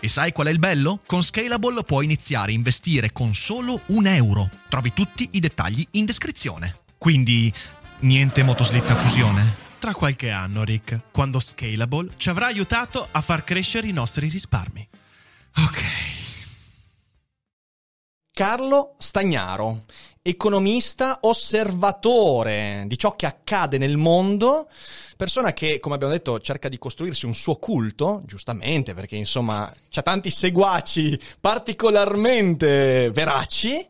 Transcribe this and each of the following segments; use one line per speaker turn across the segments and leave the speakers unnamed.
E sai qual è il bello? Con Scalable puoi iniziare a investire con solo un euro. Trovi tutti i dettagli in descrizione. Quindi, niente motoslitta a fusione?
Tra qualche anno, Rick, quando Scalable ci avrà aiutato a far crescere i nostri risparmi.
Ok. Carlo Stagnaro, economista osservatore di ciò che accade nel mondo, persona che, come abbiamo detto, cerca di costruirsi un suo culto, giustamente, perché insomma c'ha tanti seguaci particolarmente veraci.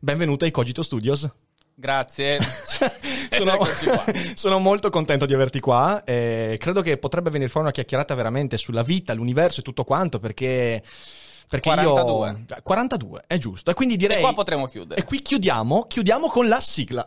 Benvenuto ai Cogito Studios.
Grazie.
sono, sono, molto contento di averti qua. Eh, credo che potrebbe venire fuori una chiacchierata veramente sulla vita, l'universo e tutto quanto, perché perché
42.
Io... 42, è giusto. E quindi direi...
E qua potremo chiudere.
E qui chiudiamo, chiudiamo con la sigla.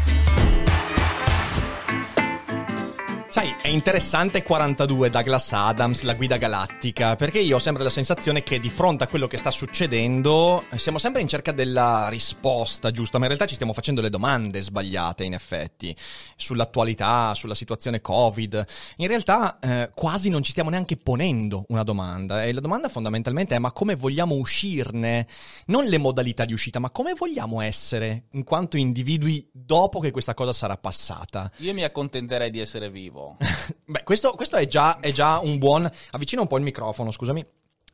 Sai, è interessante 42 Douglas Adams, la guida galattica, perché io ho sempre la sensazione che di fronte a quello che sta succedendo siamo sempre in cerca della risposta giusta, ma in realtà ci stiamo facendo le domande sbagliate in effetti, sull'attualità, sulla situazione Covid. In realtà eh, quasi non ci stiamo neanche ponendo una domanda e la domanda fondamentalmente è ma come vogliamo uscirne? Non le modalità di uscita, ma come vogliamo essere in quanto individui dopo che questa cosa sarà passata?
Io mi accontenterei di essere vivo vivo.
Beh, questo, questo è, già, è, già, un buon... Avvicina un po' il microfono, scusami.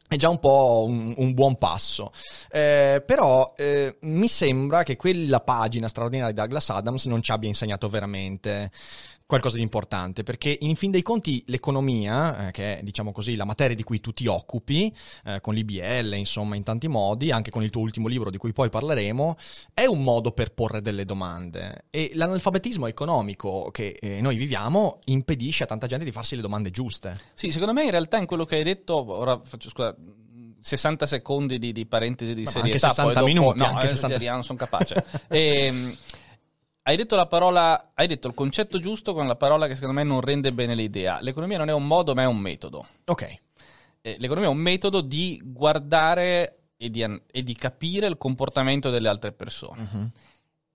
È già un po' un, un buon passo. Eh, però eh, mi sembra che quella pagina straordinaria di Douglas Adams non ci abbia insegnato veramente qualcosa di importante, perché in fin dei conti l'economia, eh, che è diciamo così la materia di cui tu ti occupi, eh, con l'IBL, insomma, in tanti modi, anche con il tuo ultimo libro di cui poi parleremo, è un modo per porre delle domande. E l'analfabetismo economico che eh, noi viviamo impedisce a tanta gente di farsi le domande giuste.
Sì, secondo me in realtà in quello che hai detto, ora faccio scusa 60 secondi di, di parentesi di Ma serietà.
Anche 60 dopo, minuti.
No,
anche
60... non sono capace. e, ehm, hai detto la parola, hai detto il concetto giusto con la parola che secondo me non rende bene l'idea. L'economia non è un modo, ma è un metodo.
Ok.
Eh, l'economia è un metodo di guardare e di, e di capire il comportamento delle altre persone. Uh-huh.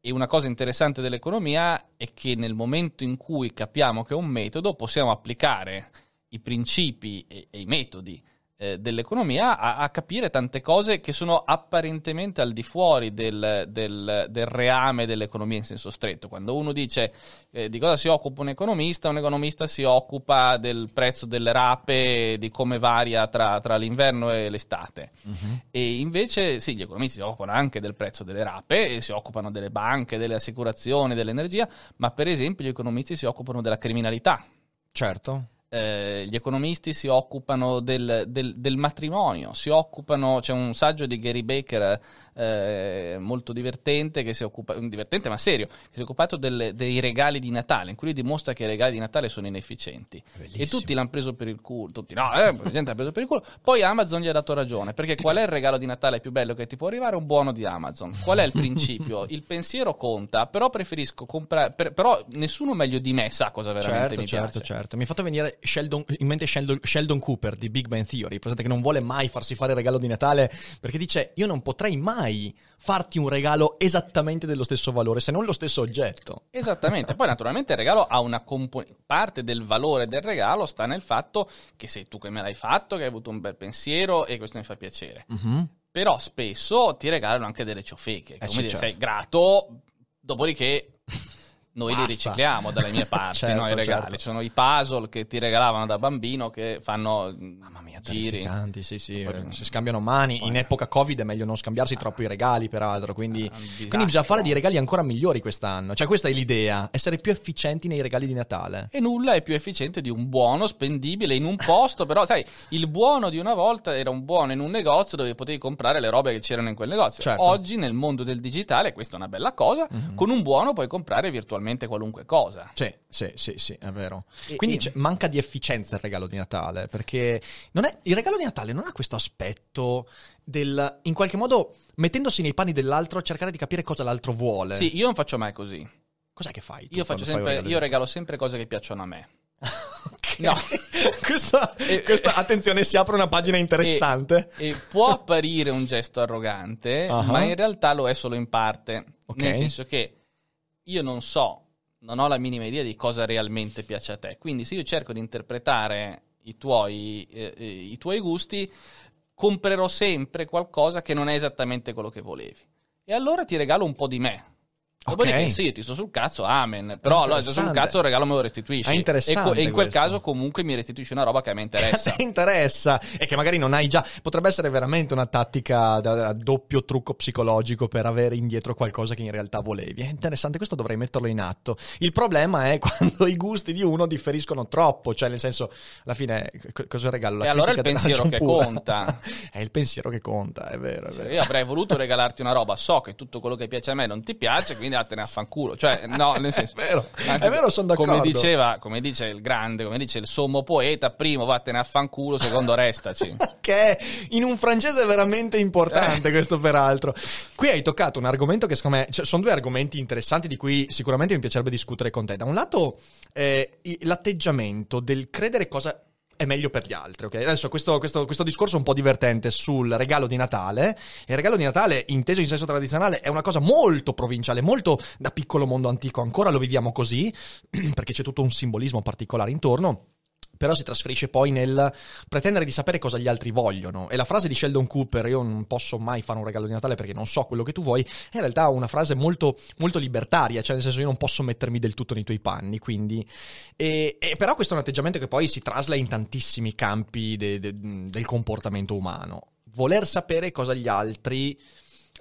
E una cosa interessante dell'economia è che nel momento in cui capiamo che è un metodo, possiamo applicare i principi e, e i metodi eh, dell'economia a, a, capire tante cose che sono apparentemente al di fuori del, del, del reame dell'economia in senso stretto. Quando uno dice eh, di cosa si occupa un economista, un economista si occupa del prezzo delle rape, di come varia tra, tra l'inverno e l'estate. Uh-huh. E invece sì, gli economisti si occupano anche del prezzo delle rape, si occupano delle banche, delle assicurazioni, dell'energia, ma per esempio gli economisti si occupano della criminalità.
Certo
eh, gli economisti si occupano del, del, del, matrimonio, si occupano, c'è un saggio di Gary Baker eh, molto divertente, che si occupa, divertente ma serio, che si è occupato del, dei regali di Natale, in cui lui dimostra che i regali di Natale sono inefficienti. Bellissimo. E tutti l'hanno preso per il culo, tutti no, eh, la gente l'ha preso per il culo, poi Amazon gli ha dato ragione, perché qual è il regalo di Natale più bello che ti può arrivare? Un buono di Amazon. Qual è il principio? il pensiero conta, però preferisco comprare, per, però nessuno meglio di me sa cosa veramente
certo,
mi
certo,
piace.
Certo, Mi ha fatto venire Sheldon, in mente Sheldon, Sheldon, Cooper di Big Bang Theory, presente che non vuole mai farsi fare il regalo di Natale perché dice io non potrei mai farti un regalo esattamente dello stesso valore, se non lo stesso oggetto.
Esattamente, poi naturalmente il regalo ha una componente, parte del valore del regalo sta nel fatto che sei tu che me l'hai fatto, che hai avuto un bel pensiero e questo mi fa piacere. Uh-huh Però spesso ti regalano anche delle ciofeche. Come
sì,
dire,
certo.
sei grato, dopodiché noi li
Basta.
ricicliamo dalle mie parti,
Certo,
no, i regali.
certo.
Ci sono i puzzle che ti regalavano da bambino che fanno
Mamma mia,
giri.
terrificanti, sì, sì,
Poi-
si scambiano mani. In epoca Covid è meglio non scambiarsi troppo i regali, peraltro, quindi,
Ah,
quindi bisogna fare dei regali ancora migliori quest'anno. Cioè, questa è l'idea, essere più efficienti nei regali di Natale.
E nulla è più efficiente di un buono spendibile in un posto, però sai, il buono di una volta era un buono in un negozio dove potevi comprare le robe che c'erano in quel negozio.
Certo.
Oggi nel mondo del digitale, questa è una bella cosa, con un buono puoi comprare virtualmente qualunque cosa.
Sì, sì, sì, sì, è vero.
E-
Quindi
e-
manca di efficienza il regalo di Natale, perché non è- il regalo di Natale non ha questo aspetto del, in qualche modo, mettendosi nei panni dell'altro, cercare di capire cosa l'altro vuole.
Sì, io non faccio mai così.
Cos'è che fai?
Io, faccio
fai
sempre,
regalo di
io regalo sempre cose che piacciono a me. No.
questa, questa- attenzione, si apre una pagina interessante.
E può apparire un gesto arrogante,
Ah.
ma in realtà lo è solo in parte.
Ok.
Nel senso che io non so, non ho la minima idea di cosa realmente piace a te. Quindi se io cerco di interpretare i tuoi, eh, eh, i tuoi gusti, comprerò sempre qualcosa che non è esattamente quello che volevi. E allora ti regalo un po' di me. Dopodiché,
Ok.
sì, ti sto sul cazzo, amen. Però allora, se sul
Interessante.
cazzo il regalo me lo restituisci.
È interessante
E, e in quel
questo.
caso comunque mi restituisci una roba che a me
a
interessa.
te interessa e che magari non hai già. Potrebbe essere veramente una tattica da, da doppio trucco psicologico per avere indietro qualcosa che in realtà volevi. È interessante, questo dovrei metterlo in atto. Il problema è quando i gusti di uno differiscono troppo, cioè nel senso, alla fine, co- cosa regalo? La
E allora è il pensiero che
Giunpura.
conta.
è il pensiero che conta, è vero. È
Se
vero.
io avrei voluto regalarti una roba, so che tutto quello che piace a me non ti piace, quindi vattene a fanculo. Cioè, no, nel senso.
È vero,
Anzi,
è vero, son d'accordo.
Come diceva, come dice il grande, come dice il sommo poeta, primo vattene a fanculo, secondo restaci.
che è in un francese veramente importante
Eh.
questo peraltro. Qui hai toccato un argomento che secondo me, cioè, sono due argomenti interessanti di cui sicuramente mi piacerebbe discutere con te. Da un lato eh, l'atteggiamento del credere cosa è meglio per gli altri, ok? Adesso questo, questo- questo discorso è un po' divertente sul regalo di Natale. Il regalo di Natale, inteso in senso tradizionale, è una cosa molto provinciale, molto da piccolo mondo antico. Ancora lo viviamo così, perché c'è tutto un simbolismo particolare intorno però si trasferisce poi nel pretendere di sapere cosa gli altri vogliono. E la frase di Sheldon Cooper, io non posso mai fare un regalo di Natale perché non so quello che tu vuoi, è in realtà una frase molto, molto libertaria, cioè nel senso io non posso mettermi del tutto nei tuoi panni, quindi... E, e però questo è un atteggiamento che poi si trasla in tantissimi campi de- de- del comportamento umano. Voler sapere cosa gli altri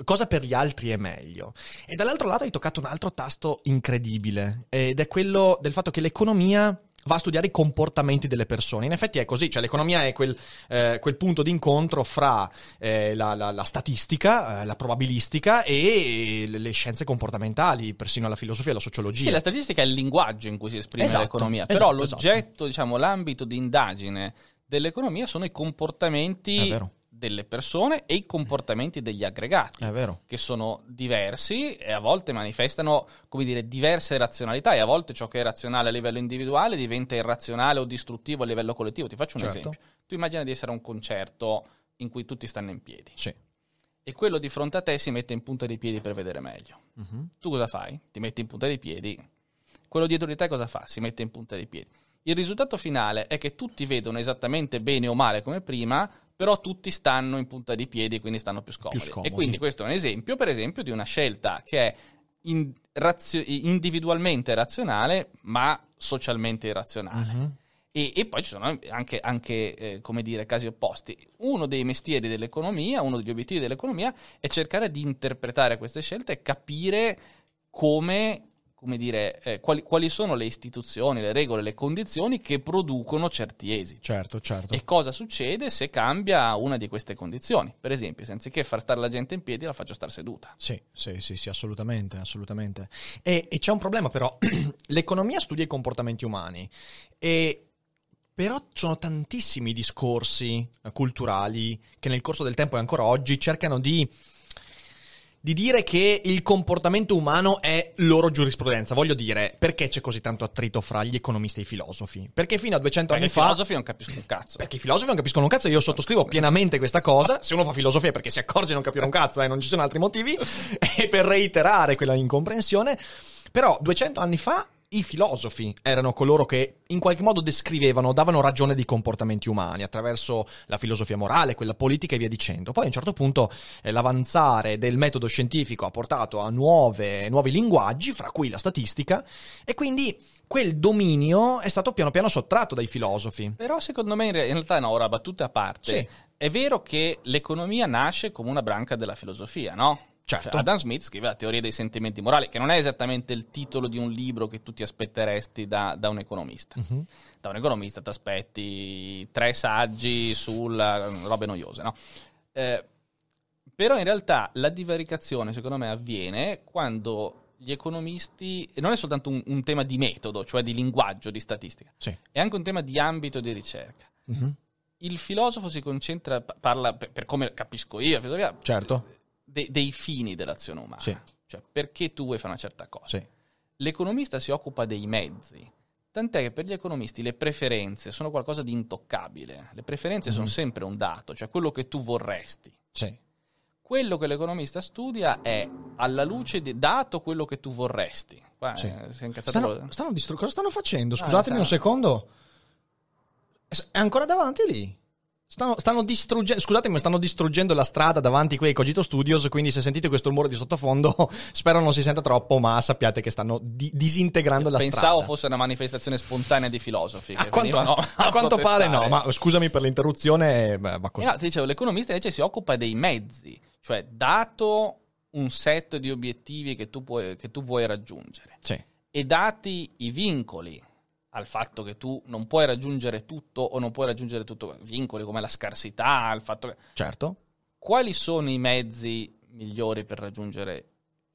cosa per gli altri è meglio. E dall'altro lato hai toccato un altro tasto incredibile, ed è quello del fatto che l'economia va a studiare i comportamenti delle persone. In effetti è così, cioè l'economia è quel, eh, quel punto d'incontro fra eh, la, la- la statistica, eh, la probabilistica e le scienze comportamentali, persino la filosofia e la sociologia.
Sì, la statistica è il linguaggio in cui si esprime
Esatto,
l'economia,
esatto,
però l'oggetto, diciamo, l'ambito di indagine dell'economia sono i comportamenti. Delle persone e i comportamenti degli aggregati.
È vero.
che sono diversi e a volte manifestano, come dire, diverse razionalità e a volte ciò che è razionale a livello individuale diventa irrazionale o distruttivo a livello collettivo. Ti faccio un
Certo.
esempio. Tu immagina di essere a un concerto in cui tutti stanno in piedi
Sì.
e quello di fronte a te si mette in punta dei piedi per vedere meglio.
Mhm.
Tu cosa fai? Ti metti in punta dei piedi. Quello dietro di te cosa fa? Si mette in punta dei piedi. Il risultato finale è che tutti vedono esattamente bene o male come prima, però tutti stanno in punta di piedi e quindi stanno più scomodi.
scomodi.
E quindi questo è un esempio, per esempio, di una scelta che è in- razio- individualmente razionale, ma socialmente irrazionale.
Mhm.
E, e poi ci sono anche, anche, eh, come dire, casi opposti. Uno dei mestieri dell'economia, uno degli obiettivi dell'economia è cercare di interpretare queste scelte e capire come, come dire, eh, quali, quali sono le istituzioni, le regole, le condizioni che producono certi esiti.
Certo, certo.
E cosa succede se cambia una di queste condizioni? Per esempio, se anziché far stare la gente in piedi, la faccio stare seduta.
Sì, sì, sì, sì, assolutamente, assolutamente. E, e c'è un problema però, l'economia studia i comportamenti umani, e però sono tantissimi discorsi culturali che nel corso del tempo e ancora oggi cercano di, di dire che il comportamento umano è loro giurisprudenza. Voglio dire, perché c'è così tanto attrito fra gli economisti e i filosofi? Perché fino a 200
Perché i
anni fa...
filosofi non capiscono un cazzo.
Perché i filosofi non capiscono un cazzo, io sottoscrivo pienamente questa cosa. Se uno fa filosofia è perché si accorge di non capire un cazzo e non ci sono altri motivi, e per reiterare quella incomprensione. Però 200 anni fa i filosofi erano coloro che in qualche modo descrivevano, davano ragione dei comportamenti umani attraverso la filosofia morale, quella politica e via dicendo. Poi a un certo punto eh, l'avanzare del metodo scientifico ha portato a nuove, nuovi linguaggi, fra cui la statistica, e quindi quel dominio è stato piano piano sottratto dai filosofi.
Però secondo me in, re- in realtà no, ora battute a parte.
Sì.
È vero che l'economia nasce come una branca della filosofia, no?
Certo.
Cioè, Adam Smith scrive la teoria dei sentimenti morali, che non è esattamente il titolo di un libro che tu ti aspetteresti da, da un economista.
Mhm.
Da un economista ti aspetti tre saggi sulla robe noiose, no? Eh, però in realtà la divaricazione, secondo me, avviene quando gli economisti. Non è soltanto un, un tema di metodo, cioè di linguaggio, di statistica,
Sì.
è anche un tema di ambito di ricerca.
Mhm.
Il filosofo si concentra, pa- parla, per, per come capisco io, la filosofia,
Certo.
De- dei fini dell'azione umana.
Sì.
Cioè, perché tu vuoi fare una certa cosa.
Sì.
L'economista si occupa dei mezzi. Tant'è che per gli economisti le preferenze sono qualcosa di intoccabile. Le preferenze
Mhm.
sono sempre un dato, cioè quello che tu vorresti.
Sì.
Quello che l'economista studia è alla luce di dato quello che tu vorresti. Qua,
Sì.
eh,
Stanno,
con-
stanno distru- cosa stanno facendo?
Ah,
Scusatemi un
sta-
secondo. È ancora davanti lì? Stanno, stanno distruggendo, scusatemi, ma stanno distruggendo la strada davanti qui ai Cogito Studios, quindi se sentite questo rumore di sottofondo, spero non si senta troppo, ma sappiate che stanno di- disintegrando la
Pensavo
strada.
fosse una manifestazione spontanea di filosofi.
a quanto,
venivano
a quanto pare no, ma scusami per l'interruzione, beh, va così.
no, ti dicevo, l'economista invece si occupa dei mezzi, cioè dato un set di obiettivi che tu, puoi, che tu vuoi raggiungere
Sì.
e dati i vincoli al fatto che tu non puoi raggiungere tutto o non puoi raggiungere tutto, vincoli come la scarsità, il fatto che...
Certo.
Quali sono i mezzi migliori per raggiungere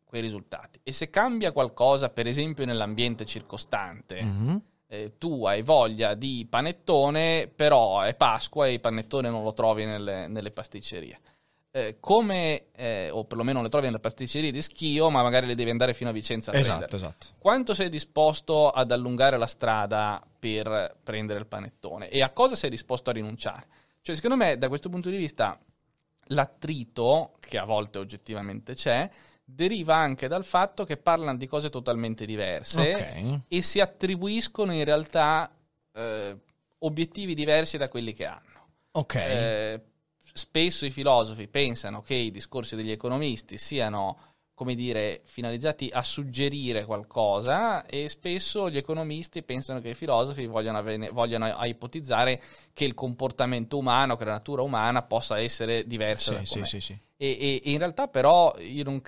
quei risultati? E se cambia qualcosa, per esempio nell'ambiente circostante,
Mhm.
eh, tu hai voglia di panettone, però è Pasqua e il panettone non lo trovi nelle, nelle pasticcerie. Eh, come, eh, o perlomeno le trovi nelle pasticcerie di Schio, ma magari le devi andare fino a Vicenza a
Esatto, esatto.
Quanto sei disposto ad allungare la strada per prendere il panettone? E a cosa sei disposto a rinunciare? Cioè, secondo me, da questo punto di vista, l'attrito, che a volte oggettivamente c'è, deriva anche dal fatto che parlano di cose totalmente diverse
Ok.
e si attribuiscono in realtà eh, obiettivi diversi da quelli che hanno.
Ok.
Eh, spesso i filosofi pensano che i discorsi degli economisti siano, come dire, finalizzati a suggerire qualcosa e spesso gli economisti pensano che i filosofi vogliano, avene- vogliano ipotizzare che il comportamento umano, che la natura umana possa essere diversa
sì, sì, sì, sì.
E, e- e in realtà però io non,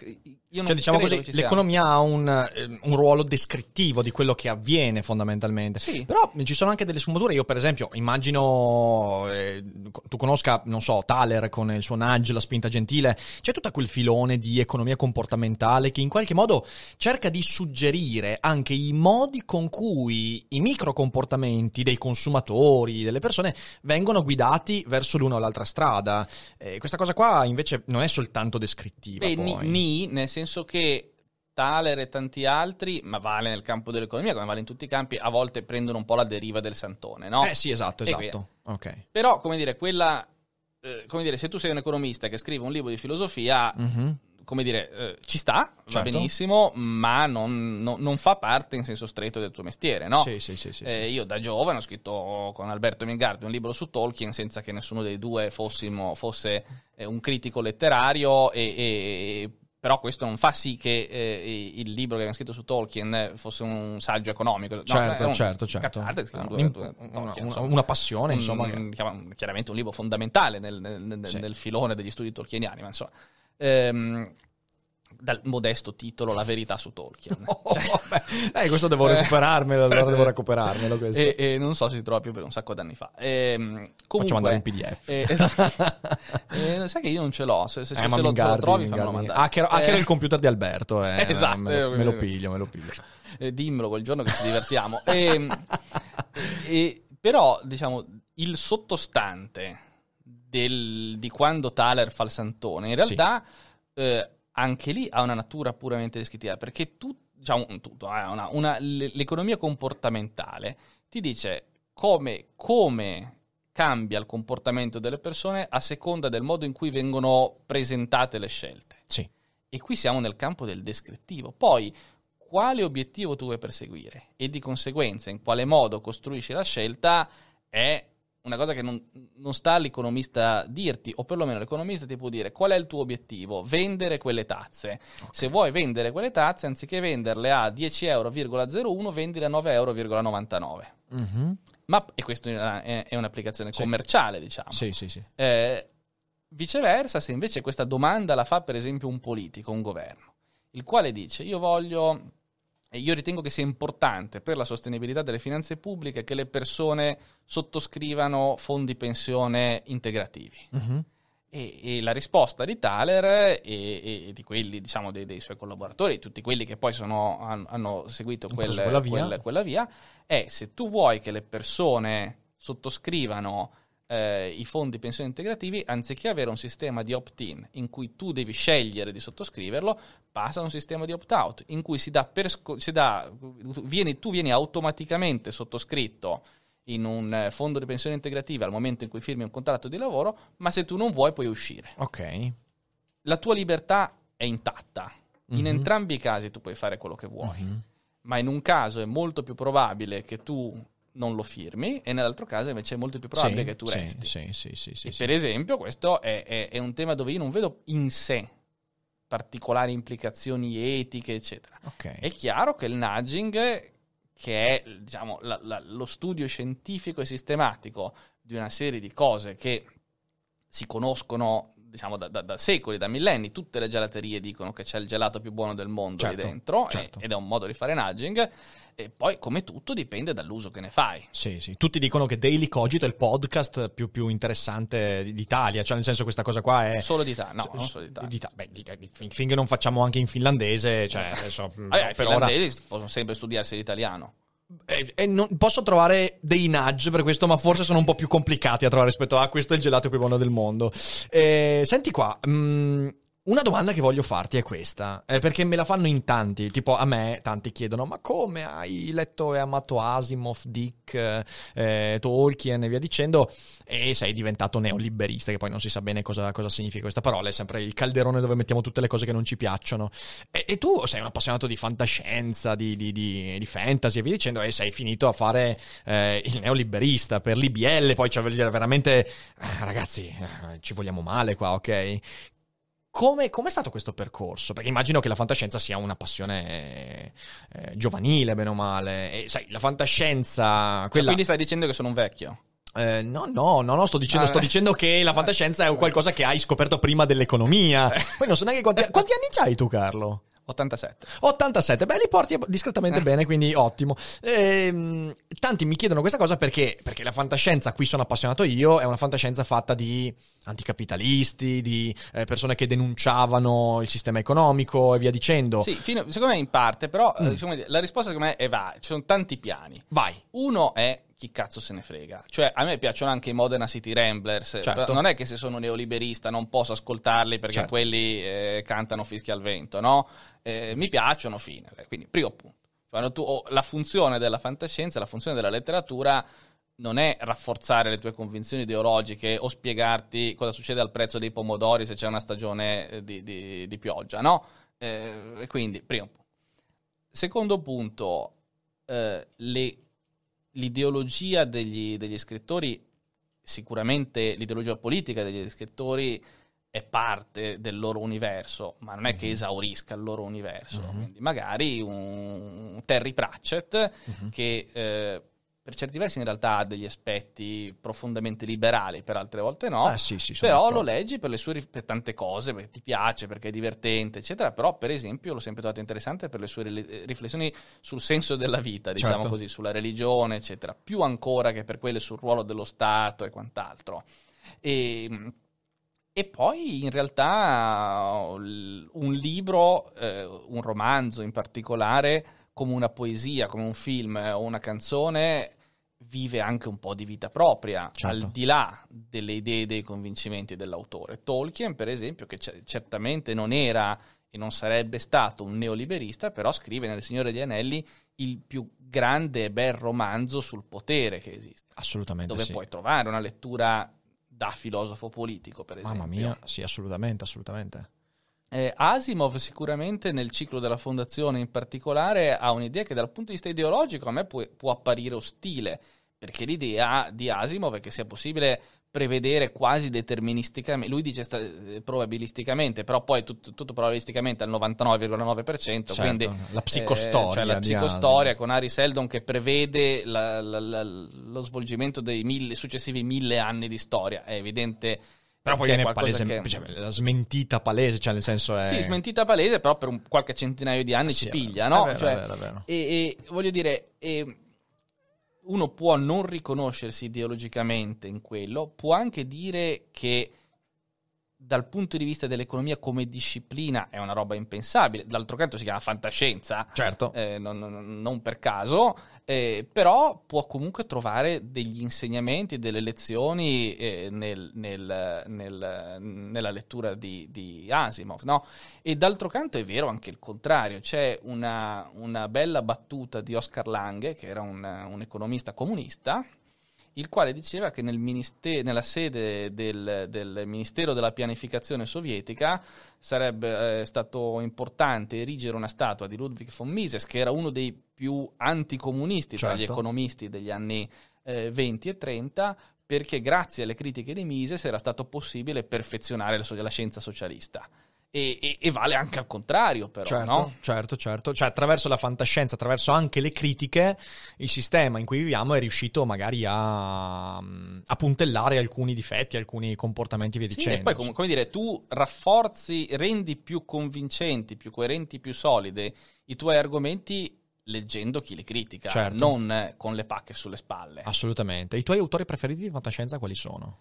io non
Cioè, diciamo così, l'economia ha un, eh, un ruolo descrittivo di quello che avviene fondamentalmente.
Sì.
Però ci sono anche delle sfumature. Io, per esempio, immagino eh, tu conosca, non so, Thaler con il suo nudge, la spinta gentile. C'è tutto quel filone di economia comportamentale che in qualche modo cerca di suggerire anche i modi con cui i microcomportamenti dei consumatori, delle persone, vengono guidati verso l'una o l'altra strada. Eh, questa cosa qua invece non è soltanto descrittiva.
Beh, ni, ni, nel senso che Thaler e tanti altri, ma vale nel campo dell'economia come vale in tutti i campi, a volte prendono un po' la deriva del santone, no?
Eh sì, esatto, esatto. Ok.
Però, come dire, quella... eh, come dire, se tu sei un economista che scrive un libro di filosofia,
Mhm.
Come dire, eh, ci sta, va
Certo.
benissimo, ma non, non- non fa parte in senso stretto del tuo mestiere, no?
Sì, sì, sì, sì,
Eh, io da giovane ho scritto con Alberto Mingardi un libro su Tolkien senza che nessuno dei due fossimo, fosse eh, un critico letterario e, e- però questo non fa sì che eh, il libro che abbiamo scritto su Tolkien fosse un saggio economico. No,
Certo,
un-
certo, certo.
cazzate,
Un-
due- due-
una-
Tolkien,
una- una passione, insomma,
Un- chiaramente un libro fondamentale nel, nel- nel-
Sì.
nel filone degli studi tolkieniani, ma insomma... ehm, dal modesto titolo La verità su Tolkien.
Oh,
Cioè.
Eh, questo devo recuperarmelo, allora devo recuperarmelo questo.
e, e non so se si trova più per un sacco d'anni fa. Ehm, comunque,
mandare in PDF.
eh, esatto. Eh, sai che io non ce l'ho. Se, se,
Eh,
se lo, se lo
Mingardi,
trovi, fammelo mandare.
Hacker, hacker
Eh,
il computer di Alberto. Eh,
Esatto.
Me lo, me lo piglio, me lo piglio.
eh, dimmelo quel giorno che ci divertiamo. Ehm, e- però, diciamo, il sottostante del- di quando Thaler fa il santone, in
Sì.
realtà eh, anche lì ha una natura puramente descrittiva, perché tu, diciamo, tutto, eh, una- una- l'economia comportamentale ti dice come, come cambia il comportamento delle persone a seconda del modo in cui vengono presentate le scelte.
Sì.
E qui siamo nel campo del descrittivo. Poi, quale obiettivo tu vuoi perseguire e di conseguenza in quale modo costruisci la scelta è una cosa che non, non sta all'economista dirti, o perlomeno l'economista ti può dire qual è il tuo obiettivo, vendere quelle tazze. Se vuoi vendere quelle tazze, anziché venderle a 10,01 euro, vendile a 9,99 euro.
Mhm.
Ma, e questa è, una- è- è un'applicazione
Sì.
commerciale, diciamo.
Sì, sì, sì.
Eh, viceversa, se invece questa domanda la fa per esempio un politico, un governo, il quale dice io voglio, e io ritengo che sia importante per la sostenibilità delle finanze pubbliche che le persone sottoscrivano fondi pensione integrativi.
Mhm.
E, e la risposta di Thaler e, e di quelli, diciamo, dei, dei suoi collaboratori, tutti quelli che poi sono- han- hanno seguito quel-
quella via.
quel- quella via, è se tu vuoi che le persone sottoscrivano eh, i fondi pensione integrativi, anziché avere un sistema di opt-in in cui tu devi scegliere di sottoscriverlo, passa a un sistema di opt-out in cui si dà per sco- si dà- vieni- tu vieni automaticamente sottoscritto in un eh, fondo di pensione integrativa al momento in cui firmi un contratto di lavoro, ma se tu non vuoi puoi uscire.
Ok.
La tua libertà è intatta. In
Mhm.
entrambi i casi tu puoi fare quello che vuoi,
Mhm.
ma in un caso è molto più probabile che tu non lo firmi e nell'altro caso invece è molto più probabile
Sì,
che tu
sì,
resti.
Sì, sì, sì, sì,
E per esempio questo è, è- è un tema dove io non vedo in sé particolari implicazioni etiche, eccetera.
Ok.
È chiaro che il nudging, che è diciamo, la- la- lo studio scientifico e sistematico di una serie di cose che si conoscono diciamo, da, da- da secoli, da millenni, tutte le gelaterie dicono che c'è il gelato più buono del mondo
Certo,
lì dentro e-
certo.
ed è un modo di fare nudging e poi come tutto dipende dall'uso che ne fai.
Sì, sì. Tutti dicono che Daily Cogito è il podcast più, più interessante d'Italia, cioè nel senso questa cosa qua è...
Solo di Italia, no,
Sì,
non solo di Italia.
D'Ita- beh, di- di- fin- finché non facciamo anche in finlandese, cioè, adesso,
Ah,
no,
eh, I
per ora...
finlandesi possono sempre studiarsi l'italiano.
Eh, eh, non- posso trovare dei nudge per questo, ma forse sono un po' più complicati a trovare rispetto a questo è il gelato più buono del mondo. Eh, senti qua, mm, una domanda che voglio farti è questa, eh, perché me la fanno in tanti, tipo a me tanti chiedono, ma come hai letto e amato Asimov, Dick, eh, eh, Tolkien e via dicendo, e sei diventato neoliberista, che poi non si sa bene cosa, cosa significa questa parola, è sempre il calderone dove mettiamo tutte le cose che non ci piacciono. E, e tu sei un appassionato di fantascienza, di, di- di- di fantasy e via dicendo, e sei finito a fare eh, il neoliberista per l'IBL, poi cioè, veramente, eh, ragazzi, eh, ci vogliamo male qua, ok? Come è stato questo percorso? Perché immagino che la fantascienza sia una passione eh, giovanile, bene o male. E sai, la fantascienza,
Cioè,
quella...
quindi stai dicendo che sono un vecchio?
Eh, no, no, no, no, sto dicendo,
Ah,
sto
eh.
dicendo che la fantascienza è qualcosa che hai scoperto prima dell'economia. Poi non so neanche quanti, quanti anni c'hai tu, Carlo?
87.
87, beh, li porti discretamente bene, quindi ottimo. Ehm, tanti mi chiedono questa cosa perché, perché la fantascienza a cui sono appassionato io è una fantascienza fatta di anticapitalisti, di eh, persone che denunciavano il sistema economico e via dicendo.
Sì, fino- secondo me in parte, però
Mm.
eh, diciamo, la risposta secondo me è va, ci sono tanti piani.
Vai.
Uno è chi cazzo se ne frega. Cioè, a me piacciono anche i Modena City Ramblers.
Certo.
però Non è che se sono neoliberista non posso ascoltarli perché
Certo.
quelli eh, cantano fischi al vento, no? Eh, mi piacciono, fine. Quindi, primo punto. Quando tu, oh, la funzione della fantascienza, la funzione della letteratura non è rafforzare le tue convinzioni ideologiche o spiegarti cosa succede al prezzo dei pomodori se c'è una stagione eh, di, di- di pioggia, no? Eh, quindi, primo punto. Secondo punto, eh, le- l'ideologia degli, degli scrittori, sicuramente l'ideologia politica degli scrittori è parte del loro universo, ma non è che esaurisca il loro universo. Quindi magari un, un Terry Pratchett che eh, per certi versi in realtà ha degli aspetti profondamente liberali, per altre volte no.
Ah, sì, sì,
però
d'accordo.
lo leggi per, le sue, per tante cose, perché ti piace, perché è divertente, eccetera. Però, per esempio, l'ho sempre trovato interessante per le sue rele- riflessioni sul senso della vita, diciamo
Certo.
così, sulla religione, eccetera. Più ancora che per quelle sul ruolo dello Stato e quant'altro. E, e poi in realtà un libro, eh, un romanzo in particolare, come una poesia, come un film eh, o una canzone, vive anche un po' di vita propria,
Certo.
al di là delle idee e dei convincimenti dell'autore. Tolkien, per esempio, che c- certamente non era e non sarebbe stato un neoliberista, però scrive nel Signore degli Anelli il più grande e bel romanzo sul potere che esiste,
Assolutamente
dove
sì.
puoi trovare una lettura da filosofo politico, per esempio.
Mamma mia, sì, assolutamente, assolutamente.
Eh, Asimov sicuramente nel ciclo della fondazione in particolare ha un'idea che dal punto di vista ideologico a me può, può apparire ostile, perché l'idea di Asimov è che sia possibile prevedere quasi deterministicamente, lui dice sta- eh, probabilisticamente, però poi tut- tutto probabilisticamente al 99,9%,
Certo,
quindi
la psicostoria
eh, cioè la psicostoria con Harry Seldon che prevede la- la- la- lo svolgimento dei mille, successivi mille anni di storia, è evidente
Però poi viene palese,
che-
cioè, la smentita palese, cioè nel senso è...
sì, smentita palese, però per un qualche centinaio di anni
Sì,
ci piglia,
vero,
no?
vero,
Cioè,
vero.
E, e voglio dire, e uno può non riconoscersi ideologicamente in quello, può anche dire che dal punto di vista dell'economia come disciplina è una roba impensabile, d'altro canto si chiama fantascienza,
Certo.
eh, non, non- non per caso, eh, però può comunque trovare degli insegnamenti, delle lezioni eh, nel- nel- nel- nella lettura di, di Asimov. no? E d'altro canto è vero anche il contrario, c'è una, una bella battuta di Oscar Lange, che era un, un economista comunista, il quale diceva che nel ministero, nella sede del, del Ministero della Pianificazione sovietica sarebbe eh, stato importante erigere una statua di Ludwig von Mises, che era uno dei più anticomunisti tra gli
Certo.
economisti degli anni eh, 20 e 30, perché grazie alle critiche di Mises era stato possibile perfezionare la, so- la scienza socialista. E, e- e vale anche al contrario, però,
Certo,
no?
certo, certo. Cioè, attraverso la fantascienza, attraverso anche le critiche, il sistema in cui viviamo è riuscito magari a, a puntellare alcuni difetti, alcuni comportamenti e via
Sì,
dicendo.
e poi, com- come dire, tu rafforzi, rendi più convincenti, più coerenti, più solide i tuoi argomenti leggendo chi li critica,
Certo.
non con le pacche sulle spalle.
Assolutamente. I tuoi autori preferiti di fantascienza quali sono?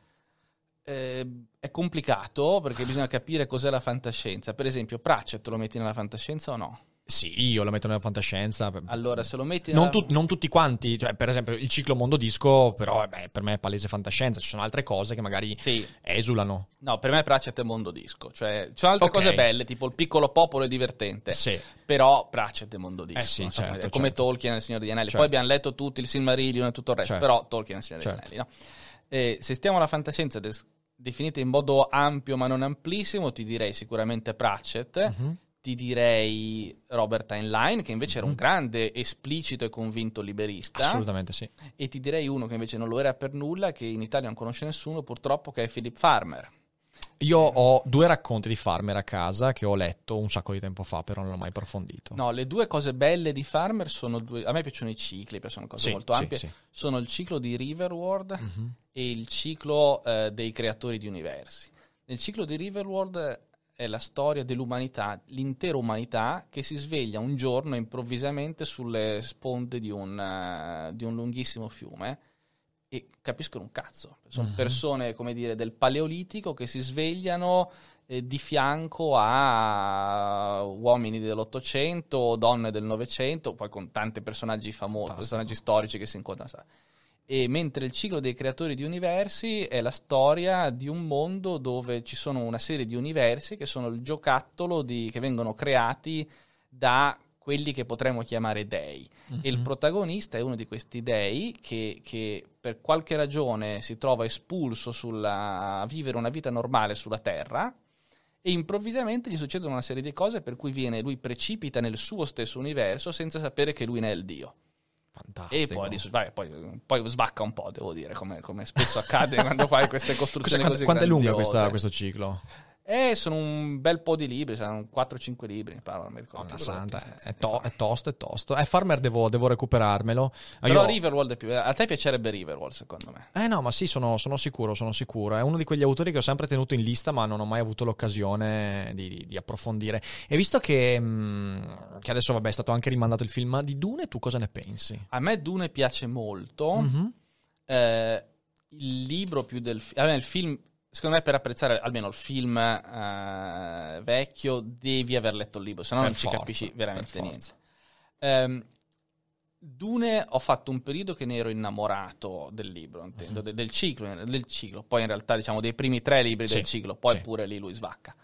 Eh, è complicato perché bisogna capire cos'è la fantascienza. Per esempio, Pratchett lo metti nella fantascienza o no?
Sì, io lo metto nella fantascienza.
Allora, se lo metti
Non,
nella...
tu- non tutti quanti, cioè, per esempio il ciclo mondo disco, però eh, beh, per me è palese fantascienza, ci sono altre cose che magari
Sì,
esulano.
no, per me Pratchett è mondo disco. Cioè, ci sono altre
Ok.
cose belle, tipo il piccolo popolo è divertente.
Sì.
Però Pratchett è mondo disco.
Eh sì,
non
certo,
dire, come
certo.
Tolkien nel Signore degli Anelli.
Certo.
Poi abbiamo letto tutti il Silmarillion e tutto il resto,
Certo.
però Tolkien nel Signore
Certo.
degli Anelli, no? Eh, se stiamo alla fantascienza des- definita in modo ampio ma non amplissimo, ti direi sicuramente Pratchett,
Mhm.
ti direi Robert Heinlein, che invece era un grande, esplicito e convinto liberista,
Assolutamente sì.
e ti direi uno che invece non lo era per nulla, che in Italia non conosce nessuno purtroppo, che è Philip Farmer.
Io ho due racconti di Farmer a casa che ho letto un sacco di tempo fa, però non l'ho mai approfondito.
No, le due cose belle di Farmer sono due. A me piacciono i cicli, piacciono cose
Sì,
molto
sì,
ampie.
sì.
Sono il ciclo di Riverworld
Mhm.
e il ciclo eh, dei creatori di universi. Nel ciclo di Riverworld è la storia dell'umanità, l'intera umanità che si sveglia un giorno improvvisamente sulle sponde di un, eh, di un lunghissimo fiume e capiscono un cazzo. Sono
Mhm.
persone, come dire, del paleolitico che si svegliano eh, di fianco a uomini dell'Ottocento, donne del Novecento, poi con tanti personaggi famosi, personaggi storici che si incontrano. E mentre il ciclo dei creatori di universi è la storia di un mondo dove ci sono una serie di universi che sono il giocattolo di- che vengono creati da quelli che potremmo chiamare dei. E il protagonista è uno di questi dei che, che per qualche ragione si trova espulso sulla, a vivere una vita normale sulla Terra e improvvisamente gli succedono una serie di cose per cui viene, lui precipita nel suo stesso universo senza sapere che lui ne è il dio.
Fantastico.
E poi, vai, poi, poi svacca un po', devo dire, come, come spesso accade quando fai queste costruzioni
quanto,
così
quanto è lunga
grandiose.
questa- questo ciclo?
Eh, sono un bel po' di libri, sono 4-5 libri, mi pare, non mi ricordo.
Donna
più
santa, è, to- è tosto, è tosto. Eh, Farmer devo, devo recuperarmelo.
Però
io-
Riverworld è più... A te piacerebbe Riverworld, secondo me.
Eh no, ma sì, sono, sono sicuro, sono sicuro. È uno di quegli autori che ho sempre tenuto in lista, ma non ho mai avuto l'occasione di, di- di approfondire. E visto che, mh, che adesso, vabbè, è stato anche rimandato il film di Dune, tu cosa ne pensi?
A me Dune piace molto.
Mhm.
Eh, il libro più del film... il film, secondo me, per apprezzare almeno il film eh, vecchio, devi aver letto il libro, se no non ci
forza,
capisci veramente niente. Ehm, Dune ho fatto un periodo che ne ero innamorato del libro, intendo, de- del, ciclo, del ciclo, poi in realtà diciamo dei primi tre libri
Sì,
del ciclo, poi
sì.
pure lì lui svacca.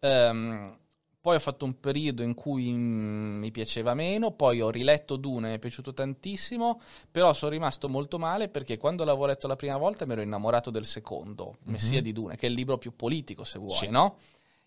Ehm, poi ho fatto un periodo in cui mm, mi piaceva meno, poi ho riletto Dune, mi è piaciuto tantissimo, però sono rimasto molto male perché quando l'avevo letto la prima volta mi ero innamorato del secondo, Messia di Dune, che è il libro più politico se vuoi.
Sì.
no?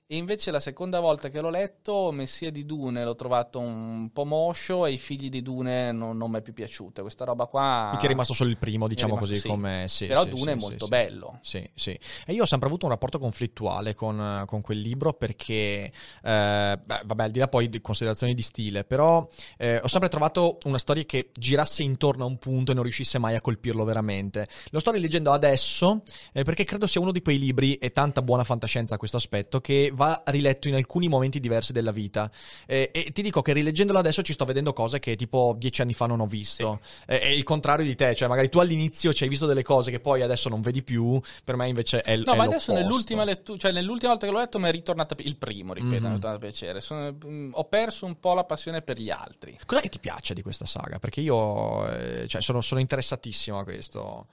E invece la seconda volta che l'ho letto, Messia di Dune l'ho trovato un po' moscio e i figli di Dune non, non mi è più piaciuta. Questa roba qua...
Mi ti è rimasto solo il primo, diciamo
rimasto-
così,
sì.
come... Sì,
Però
sì,
Dune è molto bello.
Sì, sì. E io ho sempre avuto un rapporto conflittuale con, con quel libro perché, eh, beh, vabbè, al di là poi di considerazioni di stile, però eh, ho sempre trovato una storia che girasse intorno a un punto e non riuscisse mai a colpirlo veramente. Lo sto rileggendo adesso eh, perché credo sia uno di quei libri, e tanta buona fantascienza a questo aspetto, che va riletto in alcuni momenti diversi della vita. Eh, e ti dico che rileggendolo adesso ci sto vedendo cose che tipo dieci anni fa non ho visto. Eh, è il contrario di te, cioè magari tu all'inizio ci hai visto delle cose che poi adesso non vedi più, per me invece è,
No,
è
ma adesso nell'ultima lettura, cioè nell'ultima volta che l'ho letto mi è ritornata il primo, ripeto,
Mhm.
mi è ritornato a piacere. Sono- mm, ho perso un po' la passione per gli altri.
Cos'è che ti piace di questa saga? Perché io eh, cioè, sono, sono interessatissimo a questo.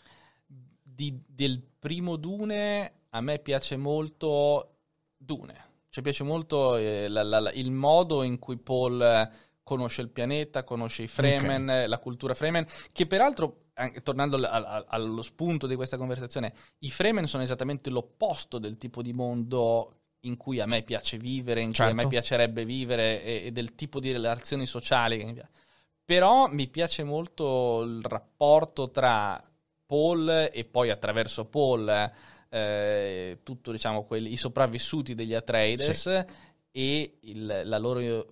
Di- del primo Dune a me piace molto Dune. Cioè piace molto eh, la- la- il modo in cui Paul eh, conosce il pianeta, conosce i Fremen, eh, la cultura Fremen, che peraltro, anche tornando al- al- allo spunto di questa conversazione, i Fremen sono esattamente l'opposto del tipo di mondo in cui a me piace vivere, in cui a me
Certo.
piacerebbe vivere e, e del tipo di relazioni sociali che mi piace. Però mi piace molto il rapporto tra Paul e poi attraverso Paul eh, tutto diciamo quelli, i sopravvissuti degli Atreides e il- la loro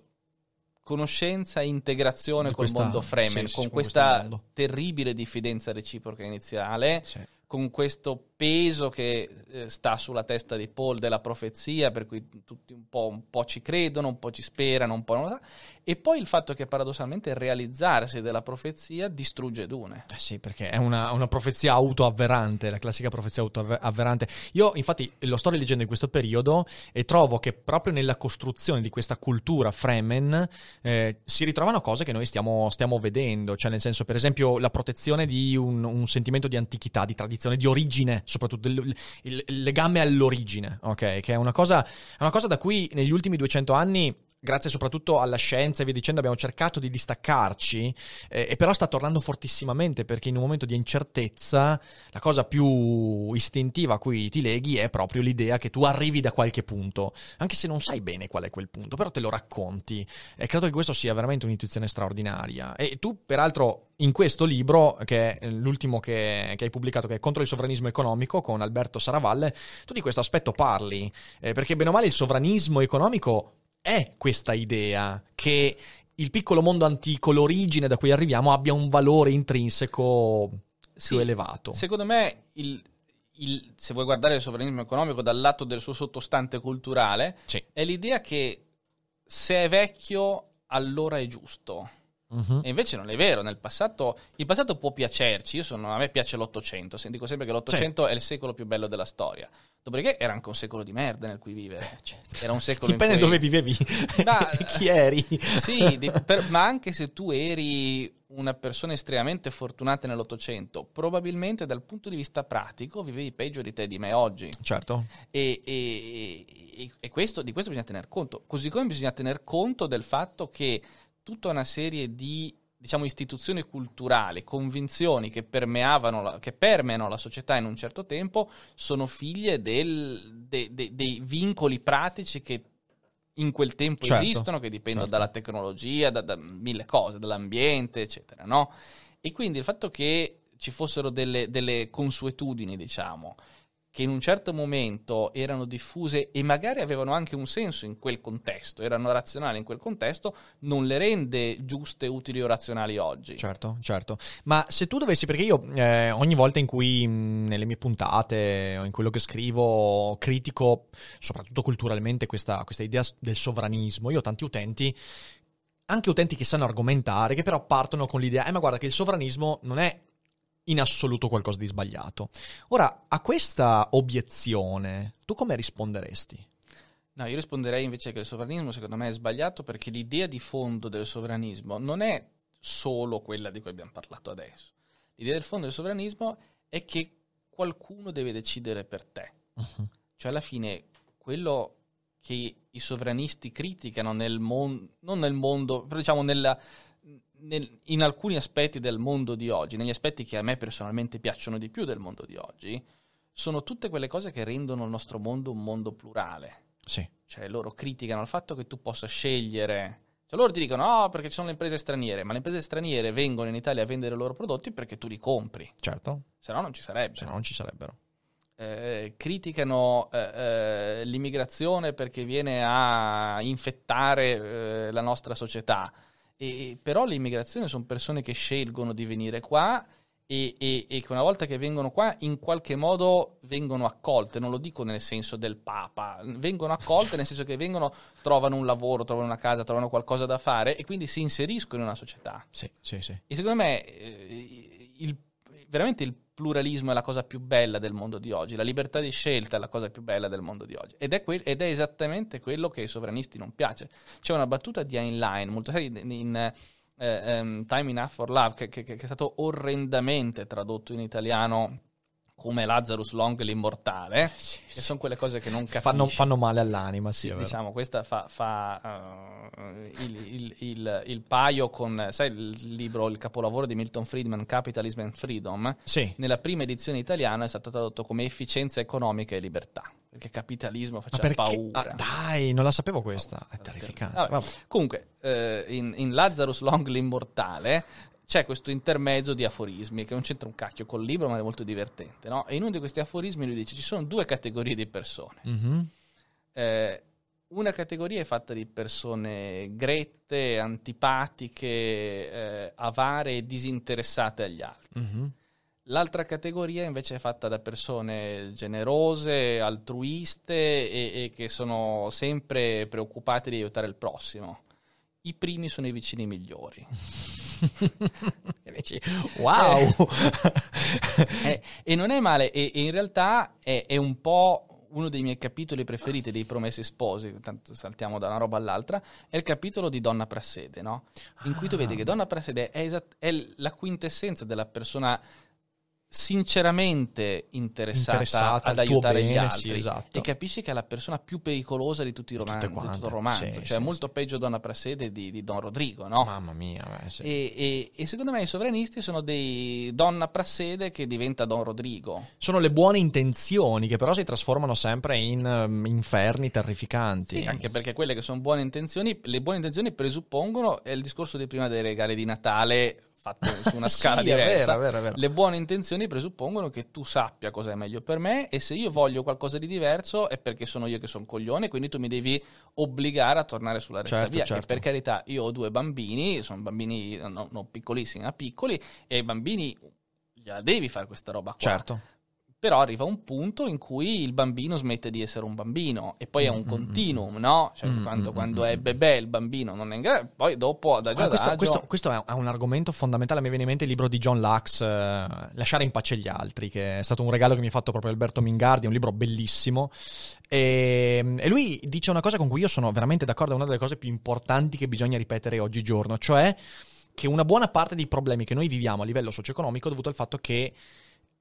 conoscenza e integrazione
Di
col
questa-
mondo Fremen
sì, sì,
con
con
questa terribile diffidenza reciproca iniziale con questo peso che eh, sta sulla testa di Paul della profezia, per cui tutti un po', un po' ci credono, un po' ci sperano, un po' non lo sa. E poi il fatto che paradossalmente il realizzarsi della profezia distrugge Dune.
Eh sì, perché è una, una profezia autoavverante, la classica profezia autoavverante. Io, infatti, lo sto rileggendo in questo periodo e trovo che proprio nella costruzione di questa cultura Fremen eh, si ritrovano cose che noi stiamo, stiamo vedendo. Cioè, nel senso, per esempio, la protezione di un, un sentimento di antichità, di tradizione, di origine, soprattutto il, il- legame all'origine, ok? Che è una cosa, è una cosa da cui negli ultimi 200 anni. Grazie soprattutto alla scienza e via dicendo, abbiamo cercato di distaccarci, eh, e però sta tornando fortissimamente perché in un momento di incertezza la cosa più istintiva a cui ti leghi è proprio l'idea che tu arrivi da qualche punto, anche se non sai bene qual è quel punto, però te lo racconti. E credo che questo sia veramente un'intuizione straordinaria. E tu, peraltro, in questo libro, che è l'ultimo che, che hai pubblicato, che è Contro il sovranismo economico con Alberto Saravalle, tu di questo aspetto parli, eh, perché bene o male il sovranismo economico è questa idea che il piccolo mondo antico, l'origine da cui arriviamo, abbia un valore intrinseco più
Sì,
elevato.
Secondo me, il- il- se vuoi guardare il sovranismo economico dal lato del suo sottostante culturale,
Sì.
è l'idea che se è vecchio, allora è giusto.
Mhm.
E invece non è vero, nel passato, il passato può piacerci, io sono, a me piace l'Ottocento, dico sempre che l'Ottocento è il secolo più bello della storia. Dopodiché era anche un secolo di merda nel cui vivere. Era un secolo
Dipende
cui...
dove vivevi e chi eri.
Sì, di- per- ma anche se tu eri una persona estremamente fortunata nell'Ottocento, probabilmente dal punto di vista pratico vivevi peggio di te di me oggi.
Certo.
E, e- e- e questo, di questo bisogna tener conto. Così come bisogna tener conto del fatto che tutta una serie di diciamo, istituzioni culturali, convinzioni che, permeavano la- che permeano la società in un certo tempo, sono figlie del- de- de- dei vincoli pratici che in quel tempo
Certo,
esistono, che dipendono
certo.
dalla tecnologia, da, da mille cose, dall'ambiente, eccetera, no? E quindi il fatto che ci fossero delle, delle consuetudini, diciamo, che in un certo momento erano diffuse e magari avevano anche un senso in quel contesto, erano razionali in quel contesto, non le rende giuste, utili o razionali oggi.
Certo, certo. Ma se tu dovessi, perché io eh, ogni volta in cui mh, nelle mie puntate o in quello che scrivo critico, soprattutto culturalmente, questa, questa idea del sovranismo, io ho tanti utenti, anche utenti che sanno argomentare, che però partono con l'idea, eh ma guarda che il sovranismo non è in assoluto qualcosa di sbagliato. Ora, a questa obiezione, tu come risponderesti?
No, io risponderei invece che il sovranismo secondo me è sbagliato perché l'idea di fondo del sovranismo non è solo quella di cui abbiamo parlato adesso. L'idea del fondo del sovranismo è che qualcuno deve decidere per te. Cioè alla fine quello che i sovranisti criticano nel mondo, non nel mondo, però diciamo nella- nel- in alcuni aspetti del mondo di oggi, negli aspetti che a me personalmente piacciono di più del mondo di oggi, sono tutte quelle cose che rendono il nostro mondo un mondo plurale.
Sì.
Cioè loro criticano il fatto che tu possa scegliere. Cioè loro ti dicono no perché ci sono le imprese straniere, ma le imprese straniere vengono in Italia a vendere i loro prodotti perché tu li compri,
Certo,
se no non ci sarebbe.
se no non ci sarebbero.
Eh, criticano eh, eh, l'immigrazione perché viene a infettare eh, la nostra società. E, però l'immigrazione sono persone che scelgono di venire qua e, e- e che una volta che vengono qua in qualche modo vengono accolte, non lo dico nel senso del papa, vengono accolte nel senso che vengono, trovano un lavoro, trovano una casa, trovano qualcosa da fare e quindi si inseriscono in una società.
Sì, sì, sì.
E secondo me eh, il- veramente il pluralismo è la cosa più bella del mondo di oggi, la libertà di scelta è la cosa più bella del mondo di oggi ed è, quel- ed è esattamente quello che ai sovranisti non piace. C'è una battuta di Heinlein, molto sai, in, in, eh, ehm, Time Enough for Love, che, che- che è stato orrendamente tradotto in italiano come Lazarus Long l'immortale, che sono quelle cose che non capisci.
Fanno, fanno male all'anima, sì,
Sì, diciamo, questa fa, fa, eh, il, il- il- il paio con, sai, il libro, il capolavoro di Milton Friedman, Capitalism and Freedom.
Sì.
Nella prima edizione italiana è stato tradotto come efficienza economica e libertà, perché capitalismo faceva
perché?
paura.
Ah, dai, non la sapevo questa. È terrificante.
Vabbè,
Vabbè.
Comunque, eh, in, in Lazarus Long l'immortale c'è questo intermezzo di aforismi che non c'entra un cacchio col libro, ma è molto divertente. No? E in uno di questi aforismi lui dice: ci sono due categorie di persone.
Mhm.
Eh, una categoria è fatta di persone grette, antipatiche, eh, avare e disinteressate agli altri.
Mhm.
L'altra categoria invece è fatta da persone generose, altruiste e, e che sono sempre preoccupate di aiutare il prossimo. I primi sono i vicini migliori.
E dici, wow!
Eh, e non è male, e, e in realtà è, è un po' uno dei miei capitoli preferiti dei Promessi Sposi, tanto saltiamo da una roba all'altra, è il capitolo di Donna Prassede, no? In cui tu vedi che Donna Prassede è, esat- è la quintessenza della persona sinceramente interessata,
Interessata
ad aiutare gli
bene,
altri
sì, esatto.
e capisci che è la persona più pericolosa di, tutti i roman-
tutte
di tutto
quante,
il romanzo,
sì,
cioè
sì,
molto peggio Donna Prassede di, di Don Rodrigo, no?
Mamma mia, beh.
E, e- e secondo me i sovranisti sono dei donna prassede che diventa Don Rodrigo.
Sono le buone intenzioni che però si trasformano sempre in ehm, inferni terrificanti.
Sì, anche perché quelle che sono buone intenzioni, le buone intenzioni presuppongono, è il discorso di prima dei regali di Natale fatto su una
Sì,
scala
è
diversa.
vero, è vero, è vero.
Le buone intenzioni presuppongono che tu sappia cosa è meglio per me e se io voglio qualcosa di diverso è perché sono io che sono coglione, quindi tu mi devi obbligare a tornare sulla retta
Certo,
via.
Certo.
per carità, io ho due bambini, sono bambini no, non piccolissimi, ma piccoli, e ai bambini gliela devi fare questa roba qua.
Certo.
Però arriva un punto in cui il bambino smette di essere un bambino e poi è
Mm,
un continuum, no? Cioè, quando, quando è bebè il bambino non è in grado, poi dopo adagio
Ah, questo,
adagio...
questo- questo è è un argomento fondamentale. Mi viene in mente il libro di John Lux, eh, Lasciare in pace gli altri, che è stato un regalo che mi ha fatto proprio Alberto Mingardi. È un libro bellissimo. E, e lui dice una cosa con cui io sono veramente d'accordo. È una delle cose più importanti che bisogna ripetere oggigiorno, cioè che una buona parte dei problemi che noi viviamo a livello socio-economico è dovuto al fatto che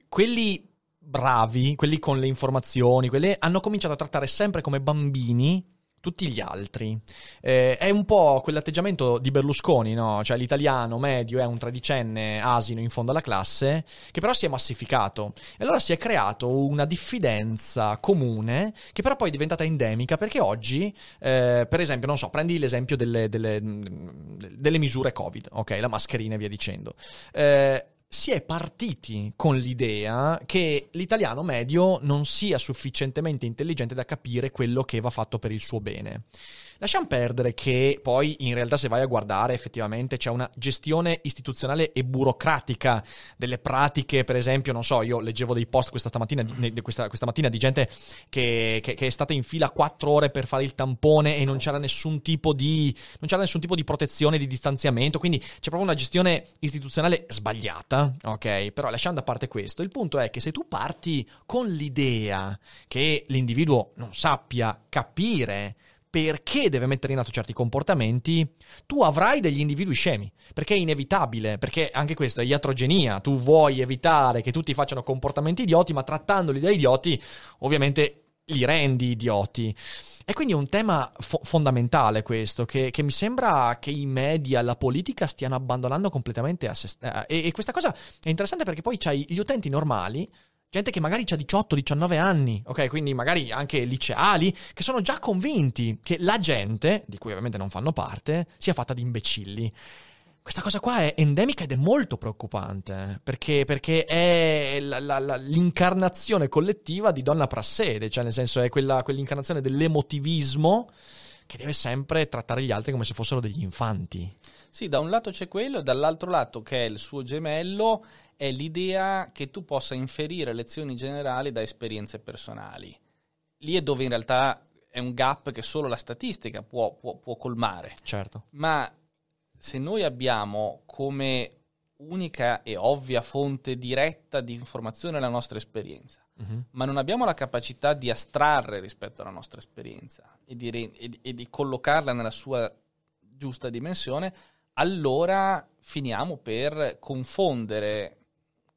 quelli bravi, quelli con le informazioni, quelli hanno cominciato a trattare sempre come bambini tutti gli altri. Eh, è un po' quell'atteggiamento di Berlusconi, no? Cioè l'italiano medio è un tredicenne asino in fondo alla classe, che però si è massificato. E allora si è creato una diffidenza comune, che però poi è diventata endemica, perché oggi, eh, per esempio, non so, prendi l'esempio delle, delle, delle misure Covid, ok? La mascherina e via dicendo. Eh, si è partiti con l'idea che l'italiano medio non sia sufficientemente intelligente da capire quello che va fatto per il suo bene. Lasciamo perdere che poi in realtà se vai a guardare effettivamente c'è una gestione istituzionale e burocratica delle pratiche, per esempio, non so, io leggevo dei post questa di- questa, questa mattina di gente che, che- che è stata in fila quattro ore per fare il tampone e non c'era nessun tipo di, nessun tipo di protezione, di distanziamento, quindi c'è proprio una gestione istituzionale sbagliata, ok? Però lasciando a parte questo, il punto è che se tu parti con l'idea che l'individuo non sappia capire perché deve mettere in atto certi comportamenti, tu avrai degli individui scemi, perché è inevitabile, perché anche questa è iatrogenia, tu vuoi evitare che tutti facciano comportamenti idioti, ma trattandoli da idioti, ovviamente li rendi idioti. E quindi è un tema fo- fondamentale questo, che, che mi sembra che i media, la politica stiano abbandonando completamente a se st- eh, e, e questa cosa è interessante perché poi c'hai gli utenti normali gente che magari ha 18-19 anni, ok? Quindi magari anche liceali, che sono già convinti che la gente, di cui ovviamente non fanno parte, sia fatta di imbecilli. Questa cosa qua è endemica ed è molto preoccupante, eh, perché, perché è la- la- la- l'incarnazione collettiva di donna prassede, cioè nel senso è quella, quell'incarnazione dell'emotivismo che deve sempre trattare gli altri come se fossero degli infanti.
Sì, da un lato c'è quello e dall'altro lato che è il suo gemello è l'idea che tu possa inferire lezioni generali da esperienze personali. Lì è dove in realtà è un gap che solo la statistica può, può- può colmare.
Certo.
Ma se noi abbiamo come unica e ovvia fonte diretta di informazione la nostra esperienza, ma non abbiamo la capacità di astrarre rispetto alla nostra esperienza e di, re- e di- e di collocarla nella sua giusta dimensione, allora finiamo per confondere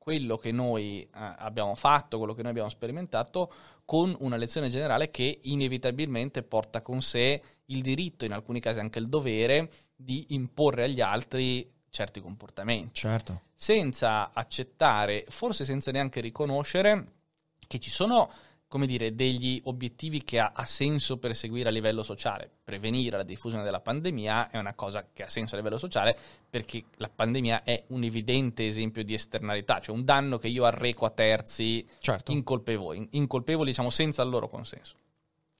quello che noi eh, abbiamo fatto, quello che noi abbiamo sperimentato, con una lezione generale che inevitabilmente porta con sé il diritto, in alcuni casi anche il dovere, di imporre agli altri certi comportamenti
Certo.
senza accettare, forse senza neanche riconoscere che ci sono, come dire, degli obiettivi che ha, ha senso perseguire a livello sociale. Prevenire la diffusione della pandemia è una cosa che ha senso a livello sociale perché la pandemia è un evidente esempio di esternalità, cioè un danno che io arreco a terzi
Certo.
incolpevoli, incolpevoli diciamo senza il loro consenso.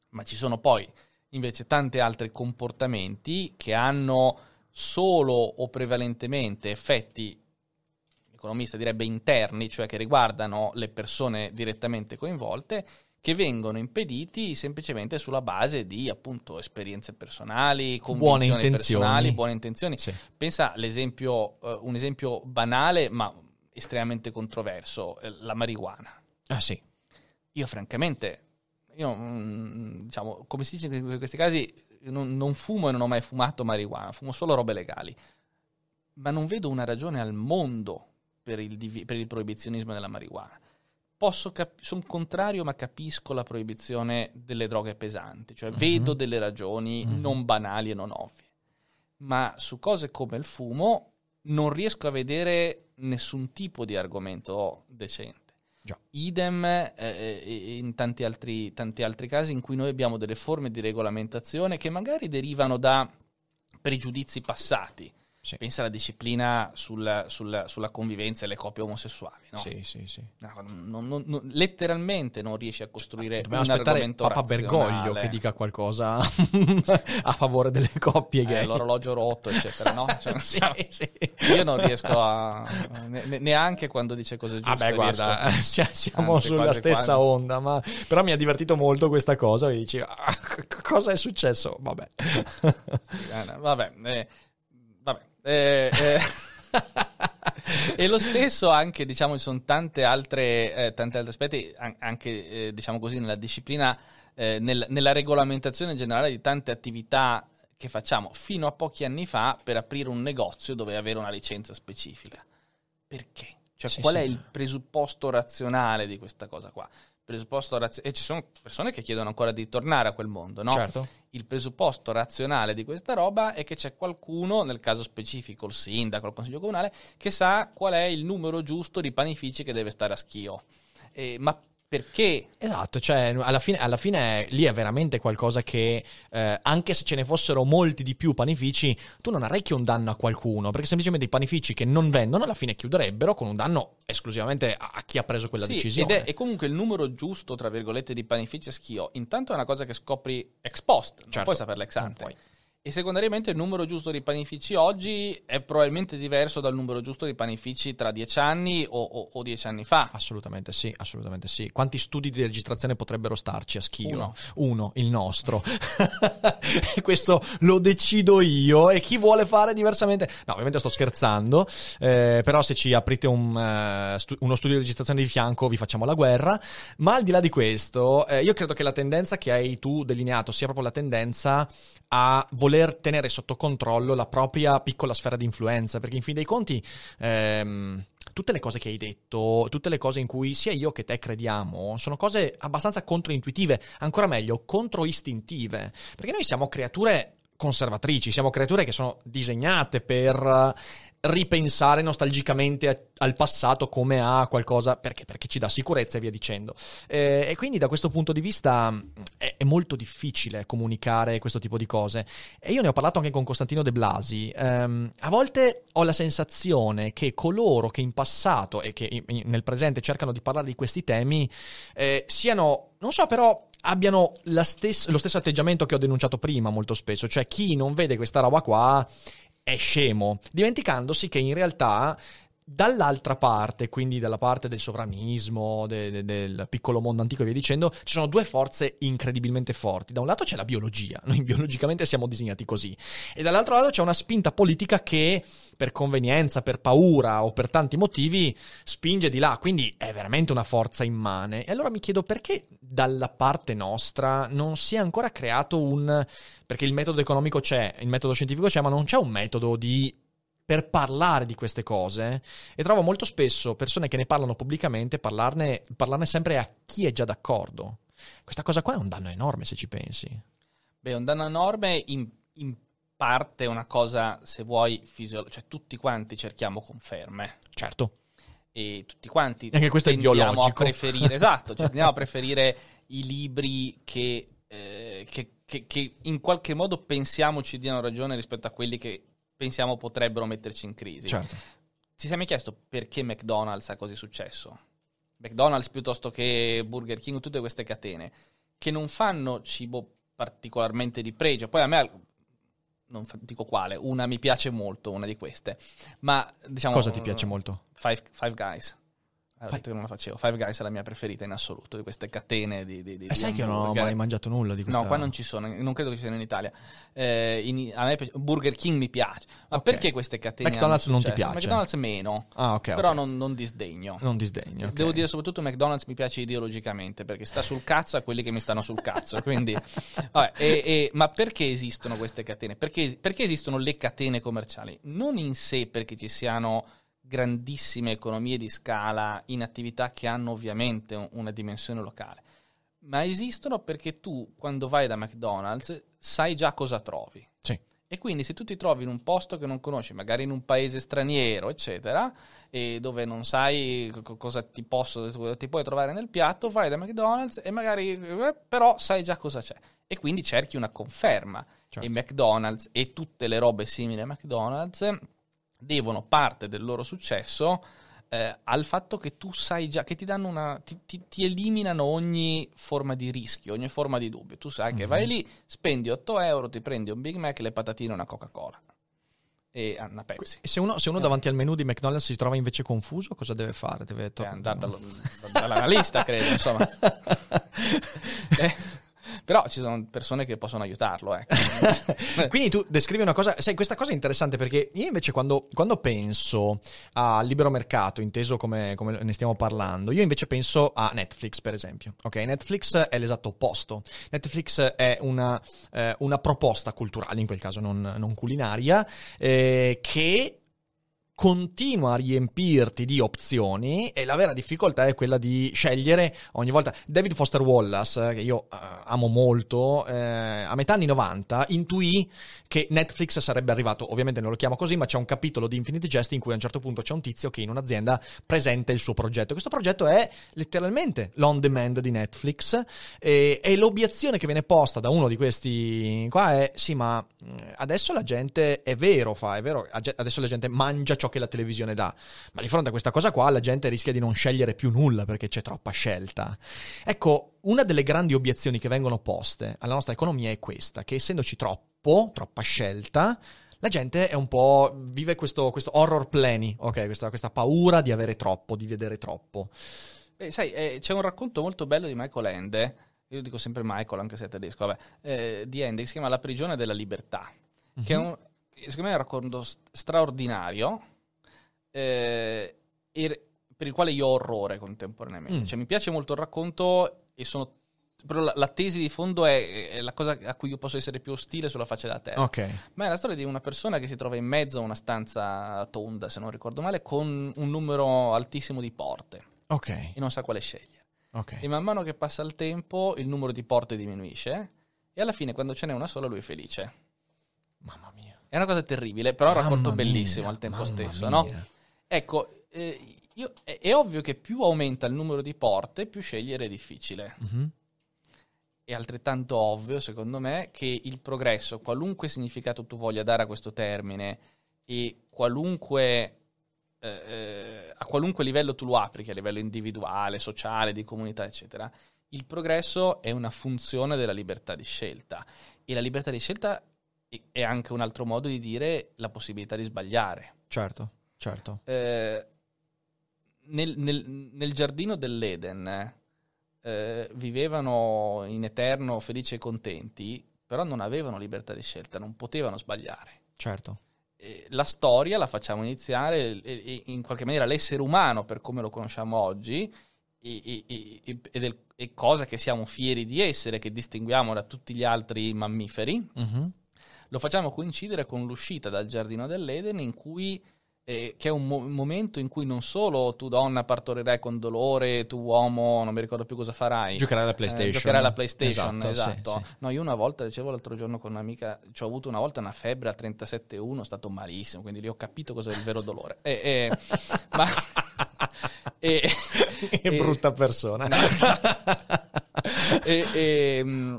Ma ci sono poi invece tanti altri comportamenti che hanno solo o prevalentemente effetti, l'economista direbbe interni, cioè che riguardano le persone direttamente coinvolte, che vengono impediti semplicemente sulla base di appunto esperienze personali,
Buone intenzioni.
personali, buone intenzioni.
Sì.
Pensa all'esempio, eh, un esempio banale ma estremamente controverso, eh, la marijuana.
Ah sì.
Io francamente, io, mm, diciamo, come si dice in questi casi, non, non fumo e non ho mai fumato marijuana, fumo solo robe legali. Ma non vedo una ragione al mondo per il, divi- per il proibizionismo della marijuana. Cap- sono contrario, ma capisco la proibizione delle droghe pesanti, cioè vedo delle ragioni non banali e non ovvie. Ma su cose come il fumo non riesco a vedere nessun tipo di argomento decente.
Già.
Idem eh, in tanti altri, tanti altri casi in cui noi abbiamo delle forme di regolamentazione che magari derivano da pregiudizi passati.
Sì.
Pensa alla disciplina sul- sul- sulla convivenza e le coppie omosessuali. No?
Sì, sì, sì.
No, non- non- non- letteralmente non riesci a costruire
Dobbiamo
un
aspettare
argomento
Papa Bergoglio
razionale.
che dica qualcosa a favore delle coppie
Eh,
gay.
l'orologio rotto, eccetera, no? Cioè,
Sì, sì.
Io non riesco a. ne- ne- neanche quando dice cose giuste.
Vabbè, guarda,
riesco-
sia- siamo
Anzi,
sulla stessa
quasi.
onda, ma però mi ha divertito molto questa cosa. E dici, "Ah, cosa è successo? Vabbè.
Eh, vabbè, eh, vabbè. Eh, eh. e lo stesso anche, diciamo, ci sono tante altre, eh, tanti altri aspetti, an- anche, eh, diciamo così, nella disciplina, eh, nel- nella regolamentazione generale di tante attività che facciamo fino a pochi anni fa per aprire un negozio dove avere una licenza specifica. Perché? Cioè,
Sì,
qual
sì.
è il presupposto razionale di questa cosa qua? Presupposto razio- e ci sono persone che chiedono ancora di tornare a quel mondo, no?
Certo.
il presupposto razionale di questa roba è che c'è qualcuno, nel caso specifico il sindaco, il consiglio comunale, che sa qual è il numero giusto di panifici che deve stare a schio. Eh, ma perché?
Esatto, cioè alla fine, alla fine lì è veramente qualcosa che eh, anche se ce ne fossero molti di più panifici, tu non arrechi un danno a qualcuno, perché semplicemente i panifici che non vendono alla fine chiuderebbero con un danno esclusivamente a a chi ha preso quella
Sì,
decisione.
Ed è, è comunque il numero giusto, tra virgolette, di panifici a schio. Intanto è una cosa che scopri ex post, non
Certo,
puoi saperla ex ante. E secondariamente il numero giusto di panifici oggi è probabilmente diverso dal numero giusto di panifici tra dieci anni o, o- o dieci anni fa.
Assolutamente sì, assolutamente sì. Quanti studi di registrazione potrebbero starci a schio?
Uno.
Uno, il nostro. Questo lo decido io e chi vuole fare diversamente... No, ovviamente sto scherzando, eh, però se ci aprite un, eh, stu- uno studio di registrazione di fianco vi facciamo la guerra. Ma al di là di questo, eh, io credo che la tendenza che hai tu delineato sia proprio la tendenza a voler tenere sotto controllo la propria piccola sfera di influenza, perché in fin dei conti... ehm, tutte le cose che hai detto, tutte le cose in cui sia io che te crediamo, sono cose abbastanza controintuitive, ancora meglio, controistintive, perché noi siamo creature conservatrici, siamo creature che sono disegnate per eh, ripensare nostalgicamente al passato come a qualcosa perché, perché ci dà sicurezza e via dicendo. Eh, e quindi da questo punto di vista è, è molto difficile comunicare questo tipo di cose. E io ne ho parlato anche con Costantino De Blasi. Ehm, a volte ho la sensazione che coloro che in passato e che in- nel presente cercano di parlare di questi temi eh, siano, non so però, abbiano la stess- lo stesso atteggiamento che ho denunciato prima molto spesso, cioè chi non vede questa roba qua è scemo, dimenticandosi che in realtà dall'altra parte, quindi dalla parte del sovranismo, de- de- del piccolo mondo antico e via dicendo, ci sono due forze incredibilmente forti. Da un lato c'è la biologia, noi biologicamente siamo disegnati così, e dall'altro lato c'è una spinta politica che per convenienza, per paura o per tanti motivi spinge di là, quindi è veramente una forza immane. E allora mi chiedo perché dalla parte nostra non si è ancora creato un... perché il metodo economico c'è, il metodo scientifico c'è, ma non c'è un metodo di per parlare di queste cose e trovo molto spesso persone che ne parlano pubblicamente parlarne, parlarne sempre a chi è già d'accordo. Questa cosa qua è un danno enorme se ci pensi.
Beh, un danno enorme in, in parte è una cosa, se vuoi, fisiologica. Cioè, tutti quanti cerchiamo conferme.
Certo.
E tutti quanti
Anche questo è biologico.
a preferire, esatto, cioè, tendiamo a preferire i libri che, eh, che, che- che in qualche modo pensiamo ci diano ragione rispetto a quelli che pensiamo potrebbero metterci in crisi.
Certo.
Ci siamo mai chiesto perché McDonald's ha così successo? McDonald's piuttosto che Burger King, tutte queste catene che non fanno cibo particolarmente di pregio. Poi a me, non dico quale, una mi piace molto, una di queste. Ma diciamo.
Cosa ti piace molto?
Five, Five Guys. Ho detto che non la facevo. Five Guys è la mia preferita in assoluto di queste catene di. di, di
E sai che io non ho mai mangiato nulla di questa
No, qua non ci sono, non credo che ci siano in Italia. Eh, in- a me Burger King mi piace. Ma
Ok.
perché queste catene?
McDonald's non ti piace?
McDonald's meno.
Ah, ok.
Però
ok.
non, non disdegno.
Non disdegno.
Devo dire soprattutto McDonald's mi piace ideologicamente perché sta sul cazzo a quelli che mi stanno sul cazzo. Quindi, vabbè, e- e- ma perché esistono queste catene? Perché, perché esistono le catene commerciali? Non in sé perché ci siano grandissime economie di scala in attività che hanno ovviamente un- una dimensione locale, ma esistono perché tu quando vai da McDonald's sai già cosa trovi.
Sì.
E quindi se tu ti trovi in un posto che non conosci, magari in un paese straniero, eccetera, e dove non sai co- cosa ti, posso, ti puoi trovare nel piatto, vai da McDonald's e magari eh, però sai già cosa c'è. E quindi cerchi una conferma.
Certo.
E McDonald's e tutte le robe simili a McDonald's devono parte del loro successo eh, al fatto che tu sai già, che ti danno una. Ti, ti- ti eliminano ogni forma di rischio, ogni forma di dubbio. Tu sai che vai lì, spendi 8 euro, ti prendi un Big Mac, le patatine e una Coca-Cola. E ah, una Pepsi.
E se uno, se uno davanti al menu di McDonald's si trova invece confuso, cosa deve fare? Deve to-
andata dalla lista, credo, insomma. Eh, però ci sono persone che possono aiutarlo, ecco.
Quindi tu descrivi una cosa, sai, questa cosa è interessante perché io invece quando, quando penso al libero mercato, inteso come, come ne stiamo parlando, io invece penso a Netflix, per esempio. Ok, Netflix è l'esatto opposto. Netflix è una, eh, una proposta culturale, in quel caso non, non culinaria, eh, che continua a riempirti di opzioni e la vera difficoltà è quella di scegliere ogni volta. David Foster Wallace, eh, che io eh, amo molto, eh, a metà anni 90 intuì che Netflix sarebbe arrivato, ovviamente non lo chiamo così, ma c'è un capitolo di Infinity Jest in cui a un certo punto c'è un tizio che in un'azienda presenta il suo progetto. Questo progetto è letteralmente l'on demand di Netflix e, e l'obiezione che viene posta da uno di questi qua è sì, ma mh, adesso la gente è vero, fa, è vero, adesso la gente mangia ciò che la televisione dà, ma di fronte a questa cosa qua la gente rischia di non scegliere più nulla perché c'è troppa scelta. Ecco, una delle grandi obiezioni che vengono poste alla nostra economia è questa, che essendoci troppo, troppa scelta, la gente è un po'. vive questo, questo horror plani, ok? Questa, questa paura di avere troppo, di vedere troppo.
Beh, sai, eh, c'è un racconto molto bello di Michael Ende, io dico sempre Michael anche se è tedesco, vabbè, eh, di Ende che si chiama La prigione della libertà, che è un, secondo me è un racconto st- straordinario eh, e per il quale io ho orrore contemporaneamente.
Mm.
Cioè, mi piace molto il racconto e sono... Però la, la tesi di fondo è, è la cosa a cui io posso essere più ostile sulla faccia della terra.
Ok.
Ma è la storia di una persona che si trova in mezzo a una stanza tonda, se non ricordo male, con un numero altissimo di porte
Ok.
e non sa quale scegliere.
Ok.
E man mano che passa il tempo il numero di porte diminuisce e alla fine quando ce n'è una sola lui è felice.
Mamma mia.
È una cosa terribile, però è un racconto
mia,
bellissimo al tempo stesso,
mia.
no? Ecco, eh, io- è, è ovvio che più aumenta il numero di porte, più scegliere è difficile.
Mhm.
È altrettanto ovvio, secondo me, che il progresso, qualunque significato tu voglia dare a questo termine e qualunque, eh, eh, a qualunque livello tu lo applichi, a livello individuale, sociale, di comunità, eccetera, il progresso è una funzione della libertà di scelta. E la libertà di scelta è anche un altro modo di dire la possibilità di sbagliare.
Certo, certo.
Eh, nel, nel- nel giardino dell'Eden eh, vivevano in eterno felici e contenti, però non avevano libertà di scelta, non potevano sbagliare.
Certo.
Eh, la storia la facciamo iniziare e, in qualche maniera l'essere umano, per come lo conosciamo oggi, e, e- e- è cosa che siamo fieri di essere, che distinguiamo da tutti gli altri mammiferi,
Mhm.
lo facciamo coincidere con l'uscita dal giardino dell'Eden in cui eh, che è un mo- momento in cui non solo tu donna partorirai con dolore, tu uomo non mi ricordo più cosa farai.
Giocherai alla
eh,
PlayStation.
giocherai alla PlayStation,
Esatto,
esatto.
sì, sì.
No, io una volta, dicevo l'altro giorno con un'amica, ci ho avuto una volta una febbre a 37,1, è stato malissimo, quindi lì ho capito cos'è il vero dolore. E, e- ma, e-
Che brutta persona.
No, e- e, mm,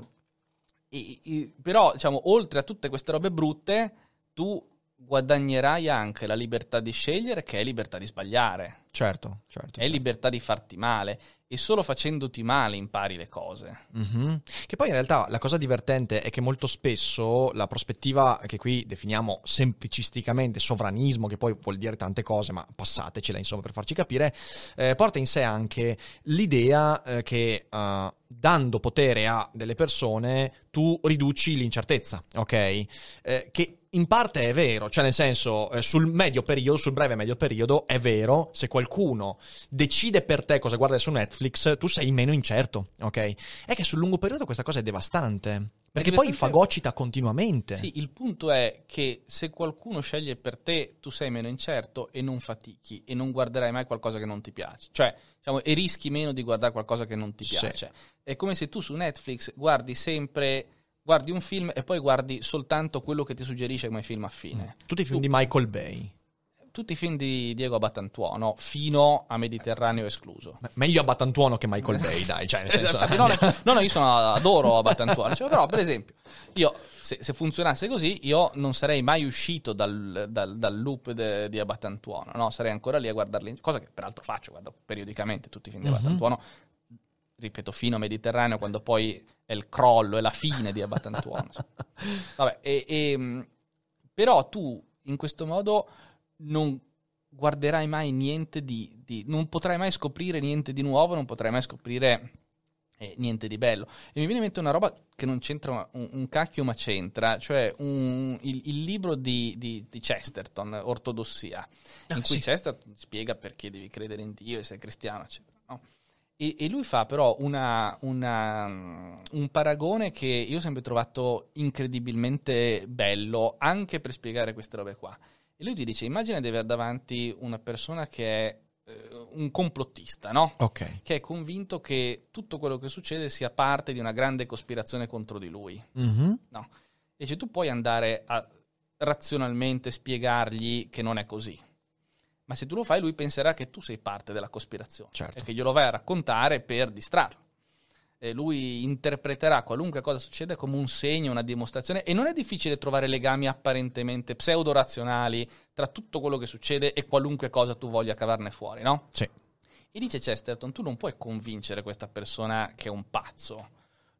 e- e- però, diciamo, oltre a tutte queste robe brutte, tu guadagnerai anche la libertà di scegliere, che è libertà di sbagliare,
certo, certo.
è libertà di farti male. E solo facendoti male impari le cose.
Mhm. Che poi in realtà la cosa divertente è che molto spesso la prospettiva che qui definiamo semplicisticamente sovranismo, che poi vuol dire tante cose, ma passatecela insomma per farci capire, eh, porta in sé anche l'idea eh, che eh, dando potere a delle persone tu riduci l'incertezza, ok? Eh, che in parte è vero, cioè nel senso eh, sul medio periodo, sul breve medio periodo è vero, se qualcuno decide per te cosa guardare su Netflix, tu sei meno incerto, ok? È che sul lungo periodo questa cosa è devastante, perché poi fagocita continuamente.
Sì, il punto è che se qualcuno sceglie per te, tu sei meno incerto e non fatichi e non guarderai mai qualcosa che non ti piace. Cioè, diciamo, e rischi meno di guardare qualcosa che non ti
Sì.
piace. È come se tu su Netflix guardi sempre, guardi un film e poi guardi soltanto quello che ti suggerisce come film affine.
Tutti i film di Michael Bay.
Tutti i film di Diego Abatantuono, fino a Mediterraneo escluso.
Me- Meglio a Battantuono che Michael Bay, dai, cioè nel senso...
Infatti, no, no, no, io sono, adoro Abatantuono. Cioè, però, per esempio, io se, se funzionasse così, io non sarei mai uscito dal, dal- dal loop de- di Abatantuono, no? Sarei ancora lì a guardarli, cosa che peraltro faccio, guardo periodicamente tutti i film di
Mhm.
Abatantuono. Ripeto, fino a Mediterraneo, quando poi è il crollo, è la fine di Abatantuono. Vabbè, e- e, però tu in questo modo non guarderai mai niente di, di- non potrai mai scoprire niente di nuovo, non potrai mai scoprire eh, niente di bello. E mi viene in mente una roba che non c'entra un, un cacchio, ma c'entra, cioè un- il, il libro di, di- di Chesterton, Ortodossia, in cui
sì.
Chesterton spiega perché devi credere in Dio e sei cristiano, eccetera. no? E, e lui fa però una- una, mm, un paragone che io ho sempre trovato incredibilmente bello, anche per spiegare queste robe qua. E lui ti dice, immagina di avere davanti una persona che è eh, un complottista, no?
Ok.
Che è convinto che tutto quello che succede sia parte di una grande cospirazione contro di lui.
Mhm.
No. E cioè tu puoi andare a razionalmente spiegargli che non è così. Ma se tu lo fai, lui penserà che tu sei parte della cospirazione
Certo.
e che glielo vai a raccontare per distrarlo. E lui interpreterà qualunque cosa succeda come un segno, una dimostrazione. E non è difficile trovare legami apparentemente pseudo-razionali tra tutto quello che succede e qualunque cosa tu voglia cavarne fuori, no?
Sì.
E dice Chesterton, tu non puoi convincere questa persona che è un pazzo.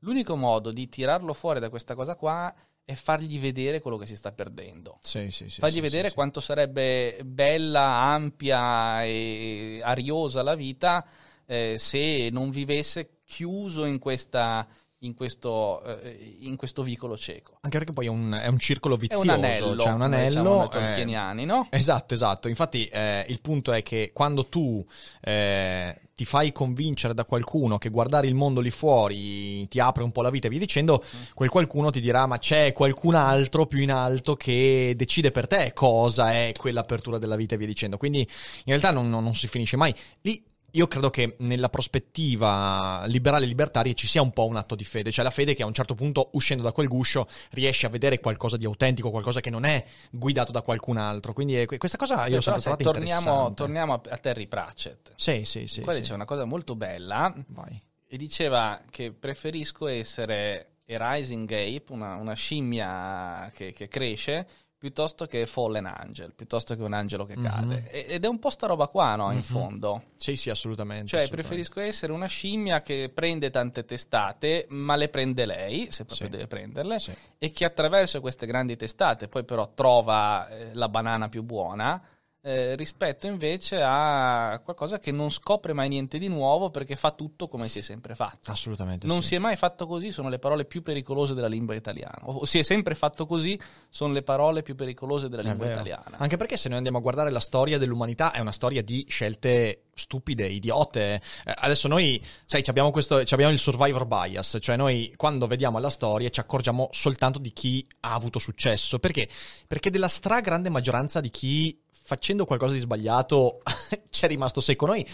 L'unico modo di tirarlo fuori da questa cosa qua è fargli vedere quello che si sta perdendo.
Sì, sì, sì.
fargli vedere quanto sarebbe bella, ampia e ariosa la vita eh, se non vivesse chiuso in, questa, in, questo, eh, in questo vicolo cieco.
Anche perché poi è un, è un circolo
È
vizioso.
un anello,
cioè un anello.
diciamo
eh,
no?
Esatto, esatto. Infatti eh, il punto è che quando tu eh, ti fai convincere da qualcuno che guardare il mondo lì fuori ti apre un po' la vita e via dicendo,
Mm.
quel qualcuno ti dirà ma c'è qualcun altro più in alto che decide per te cosa è quell'apertura della vita e via dicendo. Quindi in realtà non, non- non si finisce mai. Lì io credo che nella prospettiva liberale e libertaria ci sia un po' un atto di fede, cioè la fede che a un certo punto, uscendo da quel guscio, riesce a vedere qualcosa di autentico, qualcosa che non è guidato da qualcun altro. Quindi eh, questa cosa io
Però
sempre
se
trovata
torniamo, torniamo a, Terry Pratchett.
Sì, sì, sì.
Qua
sì.
c'è una cosa molto bella
Vai.
e diceva che preferisco essere a rising ape, una, una scimmia che, che cresce, piuttosto che fallen angel, piuttosto che un angelo che cade. E- Ed è un po' sta roba qua, no, in fondo.
Sì, sì, assolutamente.
Cioè,
assolutamente.
preferisco essere una scimmia che prende tante testate, ma le prende lei, se proprio
Sì.
deve prenderle,
Sì.
e che attraverso queste grandi testate poi però trova eh, la banana più buona, eh, rispetto invece a qualcosa che non scopre mai niente di nuovo perché fa tutto come si è sempre fatto.
Assolutamente.
Non
sì.
si è mai fatto così, sono le parole più pericolose della lingua italiana. O si è sempre fatto così, sono le parole più pericolose della
È
lingua
vero.
italiana.
Anche perché se noi andiamo a guardare la storia dell'umanità è una storia di scelte stupide, idiote. Eh, adesso noi, sai, abbiamo, questo, ci abbiamo il survivor bias, cioè noi quando vediamo la storia ci accorgiamo soltanto di chi ha avuto successo. Perché? Perché della stragrande maggioranza di chi facendo qualcosa di sbagliato c'è rimasto secco. Noi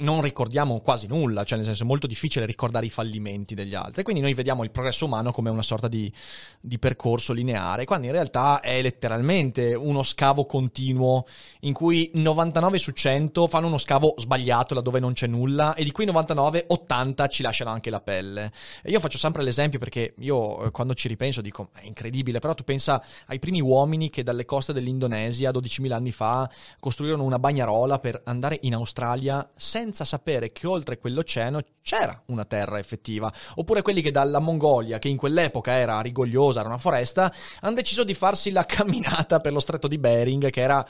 non ricordiamo quasi nulla, cioè nel senso è molto difficile ricordare i fallimenti degli altri. Quindi noi vediamo il progresso umano come una sorta di, di percorso lineare, quando in realtà è letteralmente uno scavo continuo in cui 99 su 100 fanno uno scavo sbagliato laddove non c'è nulla e di cui 99, 80 ci lasciano anche la pelle. E io faccio sempre l'esempio perché io eh, quando ci ripenso dico è incredibile, però tu pensa ai primi uomini che dalle coste dell'Indonesia 12.000 anni fa costruirono una bagnarola per andare in Australia senza sapere che oltre quell'oceano c'era una terra effettiva. Oppure quelli che dalla Mongolia, che in quell'epoca era rigogliosa, era una foresta, hanno deciso di farsi la camminata per lo stretto di Bering, che era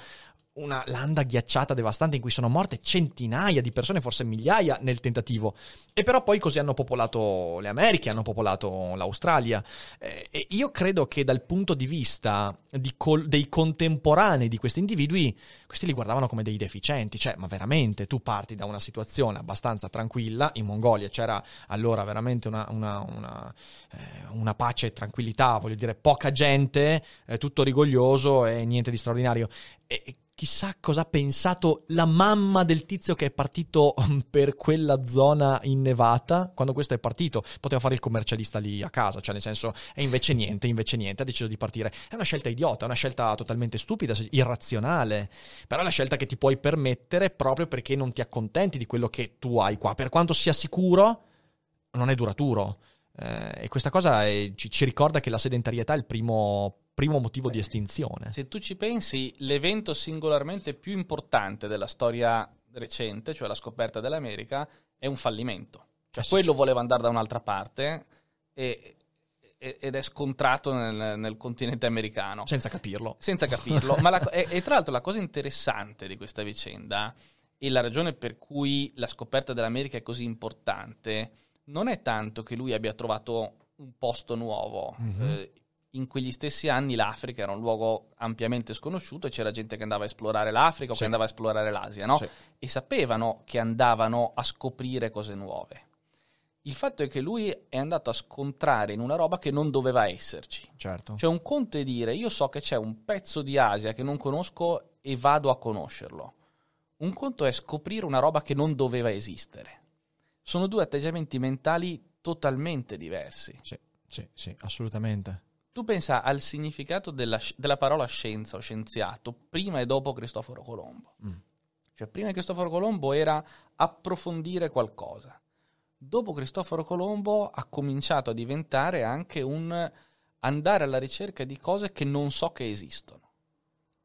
una landa ghiacciata devastante in cui sono morte centinaia di persone, forse migliaia nel tentativo. E però poi così hanno popolato le Americhe, hanno popolato l'Australia. Eh, e io credo che dal punto di vista di col- dei contemporanei di questi individui, questi li guardavano come dei deficienti. Cioè, ma veramente tu parti da una situazione abbastanza tranquilla. In Mongolia c'era allora veramente una, una, una, eh, una pace e tranquillità, voglio dire, poca gente, eh, tutto rigoglioso e niente di straordinario. E, chissà cosa ha pensato la mamma del tizio che è partito per quella zona innevata. Quando questo è partito, poteva fare il commercialista lì a casa, cioè nel senso, e invece niente, invece niente, ha deciso di partire. È una scelta idiota, è una scelta totalmente stupida, irrazionale, però è una scelta che ti puoi permettere proprio perché non ti accontenti di quello che tu hai qua. Per quanto sia sicuro, non è duraturo. Eh, e questa cosa è- ci, ci ricorda che la sedentarietà è il primo, primo motivo di estinzione.
Se tu ci pensi, l'evento singolarmente più importante della storia recente, cioè la scoperta dell'America, è un fallimento. Cioè,
Eh sì,
quello voleva andare da un'altra parte e- ed è scontrato nel, nel continente americano.
Senza capirlo.
senza capirlo. Ma la e, e tra l'altro la cosa interessante di questa vicenda e la ragione per cui la scoperta dell'America è così importante non è tanto che lui abbia trovato un posto nuovo.
Mhm.
Eh, in quegli stessi anni l'Africa era un luogo ampiamente sconosciuto e c'era gente che andava a esplorare l'Africa o
Sì.
che andava a esplorare l'Asia, no?
Sì.
E sapevano che andavano a scoprire cose nuove. Il fatto è che lui è andato a scontrare in una roba che non doveva esserci.
Certo.
Cioè un conto è dire io so che c'è un pezzo di Asia che non conosco e vado a conoscerlo. Un conto è scoprire una roba che non doveva esistere. Sono due atteggiamenti mentali totalmente diversi.
Sì, sì, sì, assolutamente.
Tu pensa al significato della, della parola scienza o scienziato prima e dopo Cristoforo Colombo.
Mm.
Cioè prima di Cristoforo Colombo era approfondire qualcosa. Dopo Cristoforo Colombo ha cominciato a diventare anche un andare alla ricerca di cose che non so che esistono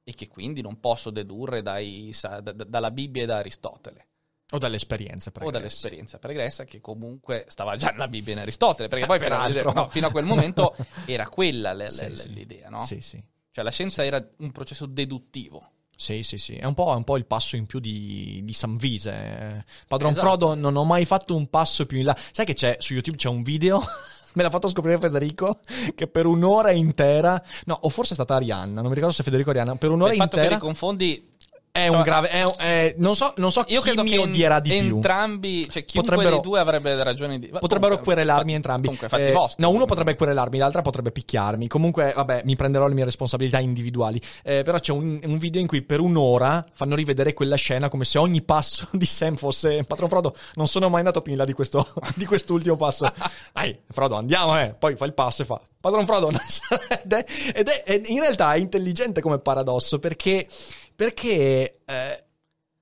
e che quindi non posso dedurre dai- da- da- dalla Bibbia e da Aristotele
O dalle esperienze
o dall'esperienza pregressa che comunque stava già nella Bibbia e in Aristotele perché poi fino, no, fino a quel momento era quella le-
Sì,
le-
sì.
l'idea no?
Sì, sì.
cioè la scienza era un processo deduttivo
Sì, sì, sì. È un po', è un po' il passo in più di, di Sanvise. eh. Padron
Esatto.
Frodo non ho mai fatto un passo più in là. Sai che c'è su YouTube c'è un video, me l'ha fatto scoprire Federico, che per un'ora intera, no, o forse è stata Arianna, non mi ricordo se Federico o Arianna, per un'ora
il fatto che
intera...
li confondi
È
Cioè,
un grave. È è- non, so, non so
Io
chi
credo
mi
che
odierà di più.
entrambi, cioè chiunque
Potrebbero-
dei due avrebbe ragioni di...
Potrebbero
Comunque,
querelarmi
fa-
entrambi.
Comunque, fatti
Eh,
vostri.
no, uno potrebbe querelarmi, l'altra potrebbe picchiarmi. Comunque, vabbè, mi prenderò le mie responsabilità individuali. Eh, però c'è un, un video in cui per un'ora fanno rivedere quella scena come se ogni passo di Sam fosse. Patron Frodo, non sono mai andato più in là di, questo, di quest'ultimo passo. Dai, Frodo, andiamo, eh. Poi fa il passo e fa. Padron Frodo. ed, è, ed è- in realtà è intelligente come paradosso perché. Perché. eh,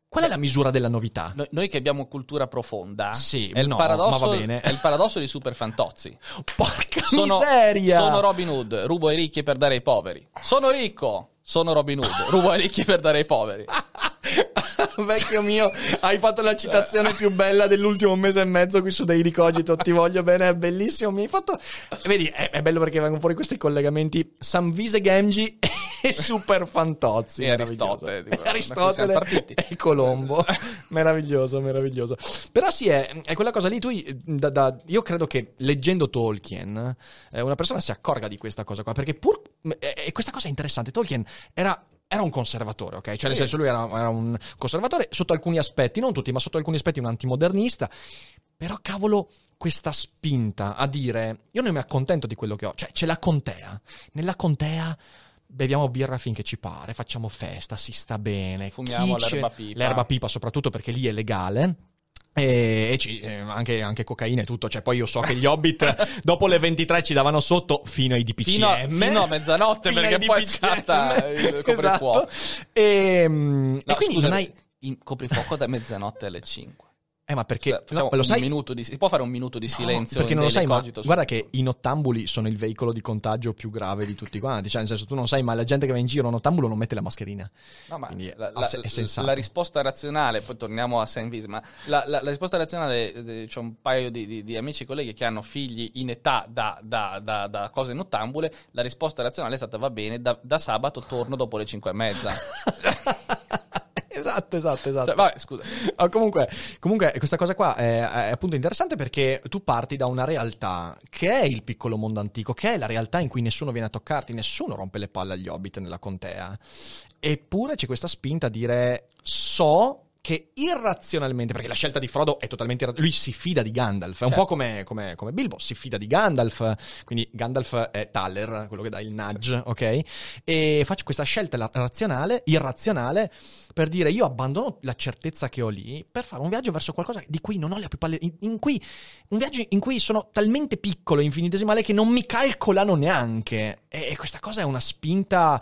qual è la misura della novità?
Noi, noi che abbiamo cultura profonda,
Sì,
è, il
no,
paradosso,
ma va bene.
è il paradosso di Super Fantozzi.
Porca
Sono,
miseria!
sono Robin Hood, rubo ai ricchi per dare ai poveri. Sono ricco, sono Robin Hood, rubo ai ricchi per dare ai poveri.
Vecchio mio, hai fatto la citazione più bella dell'ultimo mese e mezzo qui su Daily Cogito. Ti voglio bene, è bellissimo. Mi hai fatto. Vedi, è, è bello perché vengono fuori questi collegamenti. Samvise Gamgi e Super Fantozzi.
E. Aristotele, tipo,
E Aristotele e Colombo. meraviglioso, meraviglioso. Però sì, è, è quella cosa lì. Tu, da- da- io credo che leggendo Tolkien, eh, una persona si accorga di questa cosa qua. Perché pur. E e questa cosa è interessante. Tolkien era. Era un conservatore, ok? Cioè, nel senso, lui era, era un conservatore sotto alcuni aspetti, non tutti, ma sotto alcuni aspetti un antimodernista. Però, cavolo, questa spinta a dire io non mi accontento di quello che ho, cioè c'è la contea. Nella contea beviamo birra finché ci pare, facciamo festa, si sta bene.
Fumiamo l'erba pipa.
L'erba pipa, soprattutto perché lì è legale. E, e ci- anche, anche cocaina e tutto. Cioè, poi io so che gli hobbit dopo le 23 ci davano sotto fino ai DPCM.
Fino a- fino a mezzanotte,
Fino
perché poi
DPCM.
scatta il coprifuoco.
Esatto. E, mm, e
No,
quindi
scusa,
non hai.
il coprifuoco da mezzanotte alle 5.
Eh, ma perché.
Cioè,
no, lo sai,
di, si può fare un minuto di
No,
silenzio
perché
in
non lo sai, ma guarda che i nottambuli sono il veicolo di contagio più grave di tutti quanti. Cioè, nel senso, tu non sai, ma la gente che va in giro nottambulo non mette la mascherina.
No, ma
Quindi
la, la-
sensato.
la risposta razionale, poi torniamo a Saint Vis, ma la, la- la risposta razionale, eh, c'è un paio di, di- di amici e colleghi che hanno figli in età da, da- da- da cose nottambule, la risposta razionale è stata va bene, da, da sabato torno dopo le 5 e mezza.
esatto, esatto, esatto.
Cioè, vabbè, scusa.
Ah, comunque, comunque, questa cosa qua è, è appunto interessante perché tu parti da una realtà che è il piccolo mondo antico, che è la realtà in cui nessuno viene a toccarti, nessuno rompe le palle agli hobbit nella contea. Eppure c'è questa spinta a dire so che irrazionalmente, perché la scelta di Frodo è totalmente irra- lui si fida di Gandalf, è un
Certo.
po' come, come, come Bilbo, si fida di Gandalf, quindi Gandalf è Taller, quello che dà il nudge, ok? E faccio questa scelta razionale, irrazionale, per dire io abbandono la certezza che ho lì per fare un viaggio verso qualcosa di cui non ho le più palle, in, in cui, un viaggio in cui sono talmente piccolo e infinitesimale che non mi calcolano neanche. E, e questa cosa è una spinta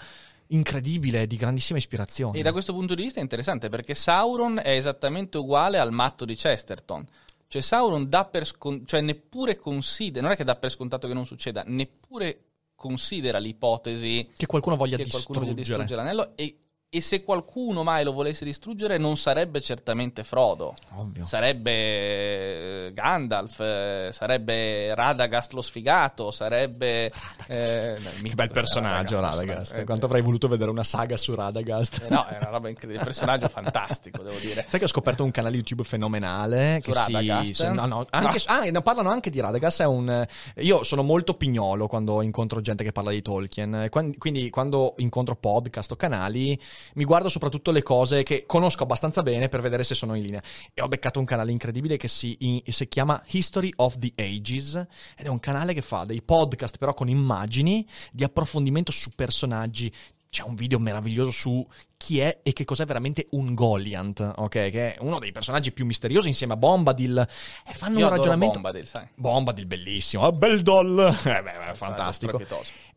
incredibile, di grandissima ispirazione.
E da questo punto di vista è interessante perché Sauron è esattamente uguale al matto di Chesterton. Cioè Sauron dà per scon- cioè neppure considera, non è che dà per scontato che non succeda, neppure considera l'ipotesi
che qualcuno voglia
che qualcuno voglia
distruggere.
distruggere l'anello e, e se qualcuno mai lo volesse distruggere non sarebbe certamente Frodo.
Ovvio.
Sarebbe eh, Gandalf, eh, sarebbe Radagast lo sfigato, sarebbe... eh, no, il
Che bel personaggio, Radagast. Quanto avrei voluto vedere una saga su Radagast.
Eh, no, è una roba incredibile, personaggio fantastico, devo dire.
Sai che ho scoperto un canale YouTube fenomenale
Su
che si
Radagast?
se- no, no, anche, ah, ne parlano anche di Radagast è un io sono molto pignolo quando incontro gente che parla di Tolkien quindi quando incontro podcast o canali mi guardo soprattutto le cose che conosco abbastanza bene per vedere se sono in linea. E ho beccato un canale incredibile che si, in- si chiama History of the Ages ed è un canale che fa dei podcast però con immagini di approfondimento su personaggi. C'è un video meraviglioso su chi è e che cos'è veramente un Goliant, ok? Che è uno dei personaggi più misteriosi insieme a Bombadil. E fanno
Io
un ragionamento.
Bombadil, sai.
Bombadil, bellissimo. Ah, bel doll. Eh, beh, beh, fantastico.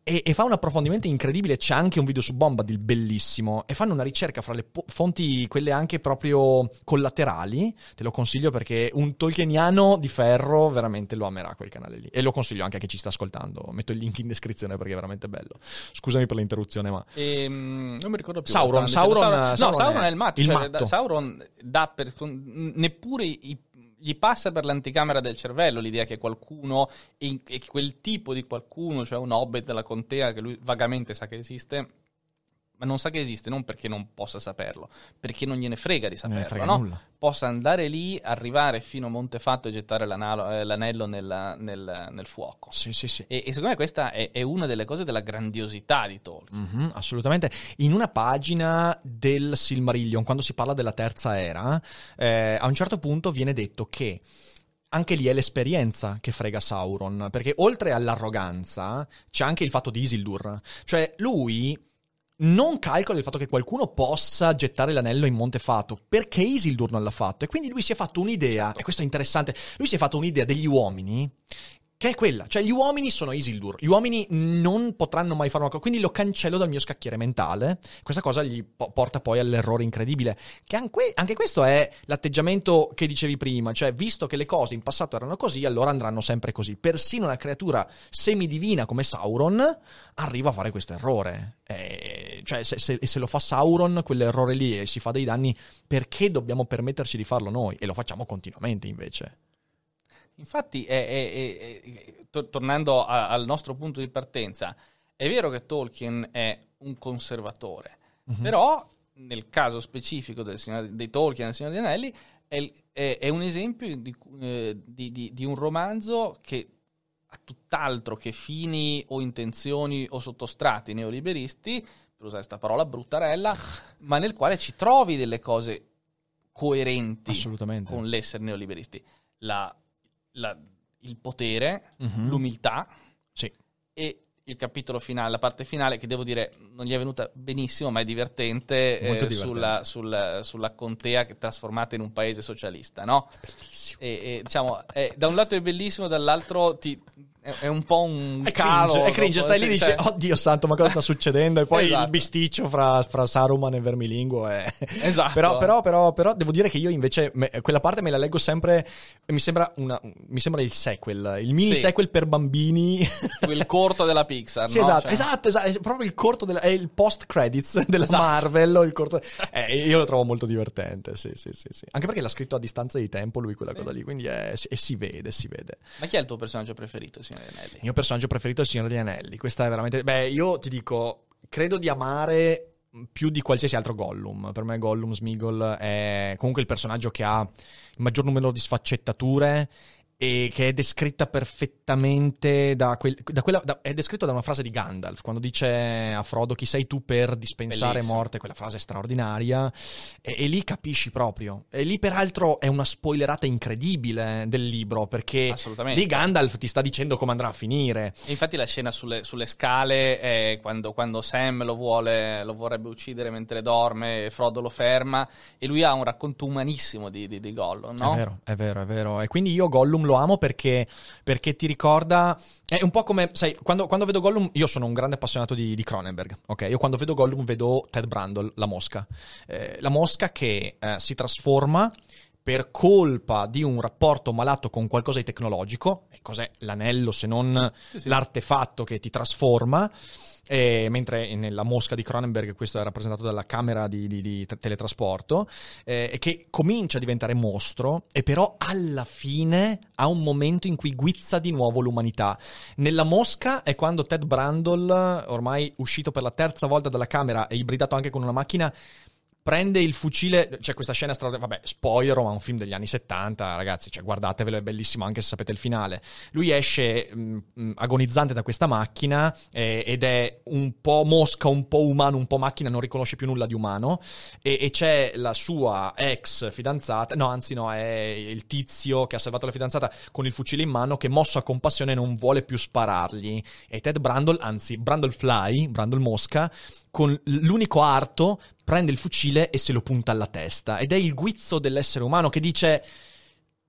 E, e fa un approfondimento incredibile. C'è anche un video su Bombadil bellissimo. E fanno una ricerca fra le po- fonti, quelle anche proprio collaterali. Te lo consiglio perché un tolkieniano di ferro veramente lo amerà quel canale lì. E lo consiglio anche a chi ci sta ascoltando. Metto il link in descrizione perché è veramente bello. Scusami per l'interruzione, ma.
Ehm, non mi ricordo più.
Sauron,
dicendo.
Sauron-
no,
Sauron
Sauron
è
è il matto.
il
cioè,
matto.
Sauron dà per. neppure i- gli passa per l'anticamera del cervello l'idea che qualcuno, e quel tipo di qualcuno, cioè un hobbit della contea che lui vagamente sa che esiste, ma non sa che esiste, non perché non possa saperlo, perché non gliene frega di saperlo,
frega
no? Possa andare lì, arrivare fino a Montefatto e gettare eh, l'anello nella- nel, nel fuoco.
Sì, sì, sì.
E, e secondo me questa è, è una delle cose della grandiosità di Tolkien.
Mhm, assolutamente. In una pagina del Silmarillion, quando si parla della terza era, eh, a un certo punto viene detto che anche lì è l'esperienza che frega Sauron, perché oltre all'arroganza c'è anche il fatto di Isildur. Cioè, lui non calcola il fatto che qualcuno possa gettare l'anello in Montefato perché Isildur non l'ha fatto e quindi lui si è fatto un'idea, e questo è interessante, lui si è fatto un'idea degli uomini che è quella, cioè gli uomini sono Isildur, gli uomini non potranno mai fare una cosa, quindi lo cancello dal mio scacchiere mentale. Questa cosa gli po- porta poi all'errore incredibile, che anche, anche questo è l'atteggiamento che dicevi prima, cioè visto che le cose in passato erano così, allora andranno sempre così. Persino una creatura semidivina come Sauron arriva a fare questo errore. Eh, cioè se, se- se lo fa Sauron quell'errore lì e si fa dei danni, perché dobbiamo permetterci di farlo noi? E lo facciamo continuamente invece.
Infatti, è- è- è- è- to- tornando a- al nostro punto di partenza, è vero che Tolkien è un conservatore,
Mhm.
però nel caso specifico del Signore, dei Tolkien e del Signore degli Anelli è, un esempio di, eh, di- di- di un romanzo che ha tutt'altro che fini o intenzioni o sottostrati neoliberisti, per usare questa parola bruttarella, ma nel quale ci trovi delle cose coerenti con l'essere neoliberisti. La- la- il potere,
Mhm.
l'umiltà
Sì.
e il capitolo finale, la parte finale, che devo dire non gli è venuta benissimo, ma è divertente, eh,
divertente.
Sulla, sulla- sulla contea che è trasformata in un paese socialista, no? E, e, diciamo, è- da un lato è bellissimo, dall'altro ti- è, un po' un
È
calo.
cringe, è cringe, stai lì e
cioè-
dici, oddio santo, ma cosa sta succedendo? E poi
Esatto.
il bisticcio fra, fra Saruman e Vermilinguo è...
Esatto.
Però, però, però, però devo dire che io invece me- quella parte me la leggo sempre mi sembra, una, mi sembra il sequel, il mini
Sì.
sequel per bambini.
il corto della Pixar,
Sì,
no?
esatto,
Cioè-
esatto, esatto, è proprio il corto, del, è il post credits della
Esatto.
Marvel, il corto... eh, io lo trovo molto divertente, sì, sì, sì, sì. Anche perché l'ha scritto a distanza di tempo lui quella
Sì.
cosa lì, quindi è- e si vede, si vede.
Ma chi è il tuo personaggio preferito, Signore Anelli?
Il mio personaggio preferito è il Signore degli Anelli. Questa è veramente. Beh, io ti dico, credo di amare più di qualsiasi altro Gollum. Per me, Gollum Smigol è comunque il personaggio che ha il maggior numero di sfaccettature. E che è descritta perfettamente da, quel- da quella. da- è descritto da una frase di Gandalf quando dice a Frodo: Chi sei tu per dispensare
Bellissimo.
morte? Quella frase straordinaria. E, e lì capisci proprio. E lì, peraltro, è una spoilerata incredibile del libro perché lì Gandalf ti sta dicendo come andrà a finire.
E infatti la scena sulle, sulle scale è quando, quando Sam lo, vuole, lo vorrebbe uccidere mentre dorme, Frodo lo ferma e lui ha un racconto umanissimo di, di, di Gollum, no?
È vero, è vero, è vero. E quindi io Gollum lo amo perché, perché ti ricorda. È un po' come. Sai, quando, quando vedo Gollum, io sono un grande appassionato di, di Cronenberg. Ok, io quando vedo Gollum vedo Ted Brandle, la mosca. Eh, la mosca che eh, si trasforma per colpa di un rapporto malato con qualcosa di tecnologico. E cos'è l'anello se non
Sì, sì.
l'artefatto che ti trasforma? E mentre nella mosca di Cronenberg questo è rappresentato dalla camera di, di- di te- teletrasporto eh, che comincia a diventare mostro e però alla fine ha un momento in cui guizza di nuovo l'umanità. Nella mosca è quando Ted Brandle ormai uscito per la terza volta dalla camera e ibridato anche con una macchina prende il fucile, c'è questa scena straordinaria, vabbè, spoiler, ma è un film degli anni 70, ragazzi, cioè guardatevelo, è bellissimo anche se sapete il finale. Lui esce mh, mh, agonizzante da questa macchina eh, ed è un po' mosca, un po' umano, un po' macchina, non riconosce più nulla di umano e, e c'è la sua ex fidanzata, no, anzi no, è il tizio che ha salvato la fidanzata con il fucile in mano che mosso a compassione non vuole più sparargli e Ted Brandle, anzi Brandle Fly, Brandle Mosca, con l'unico arto prende il fucile e se lo punta alla testa. Ed è il guizzo dell'essere umano che dice.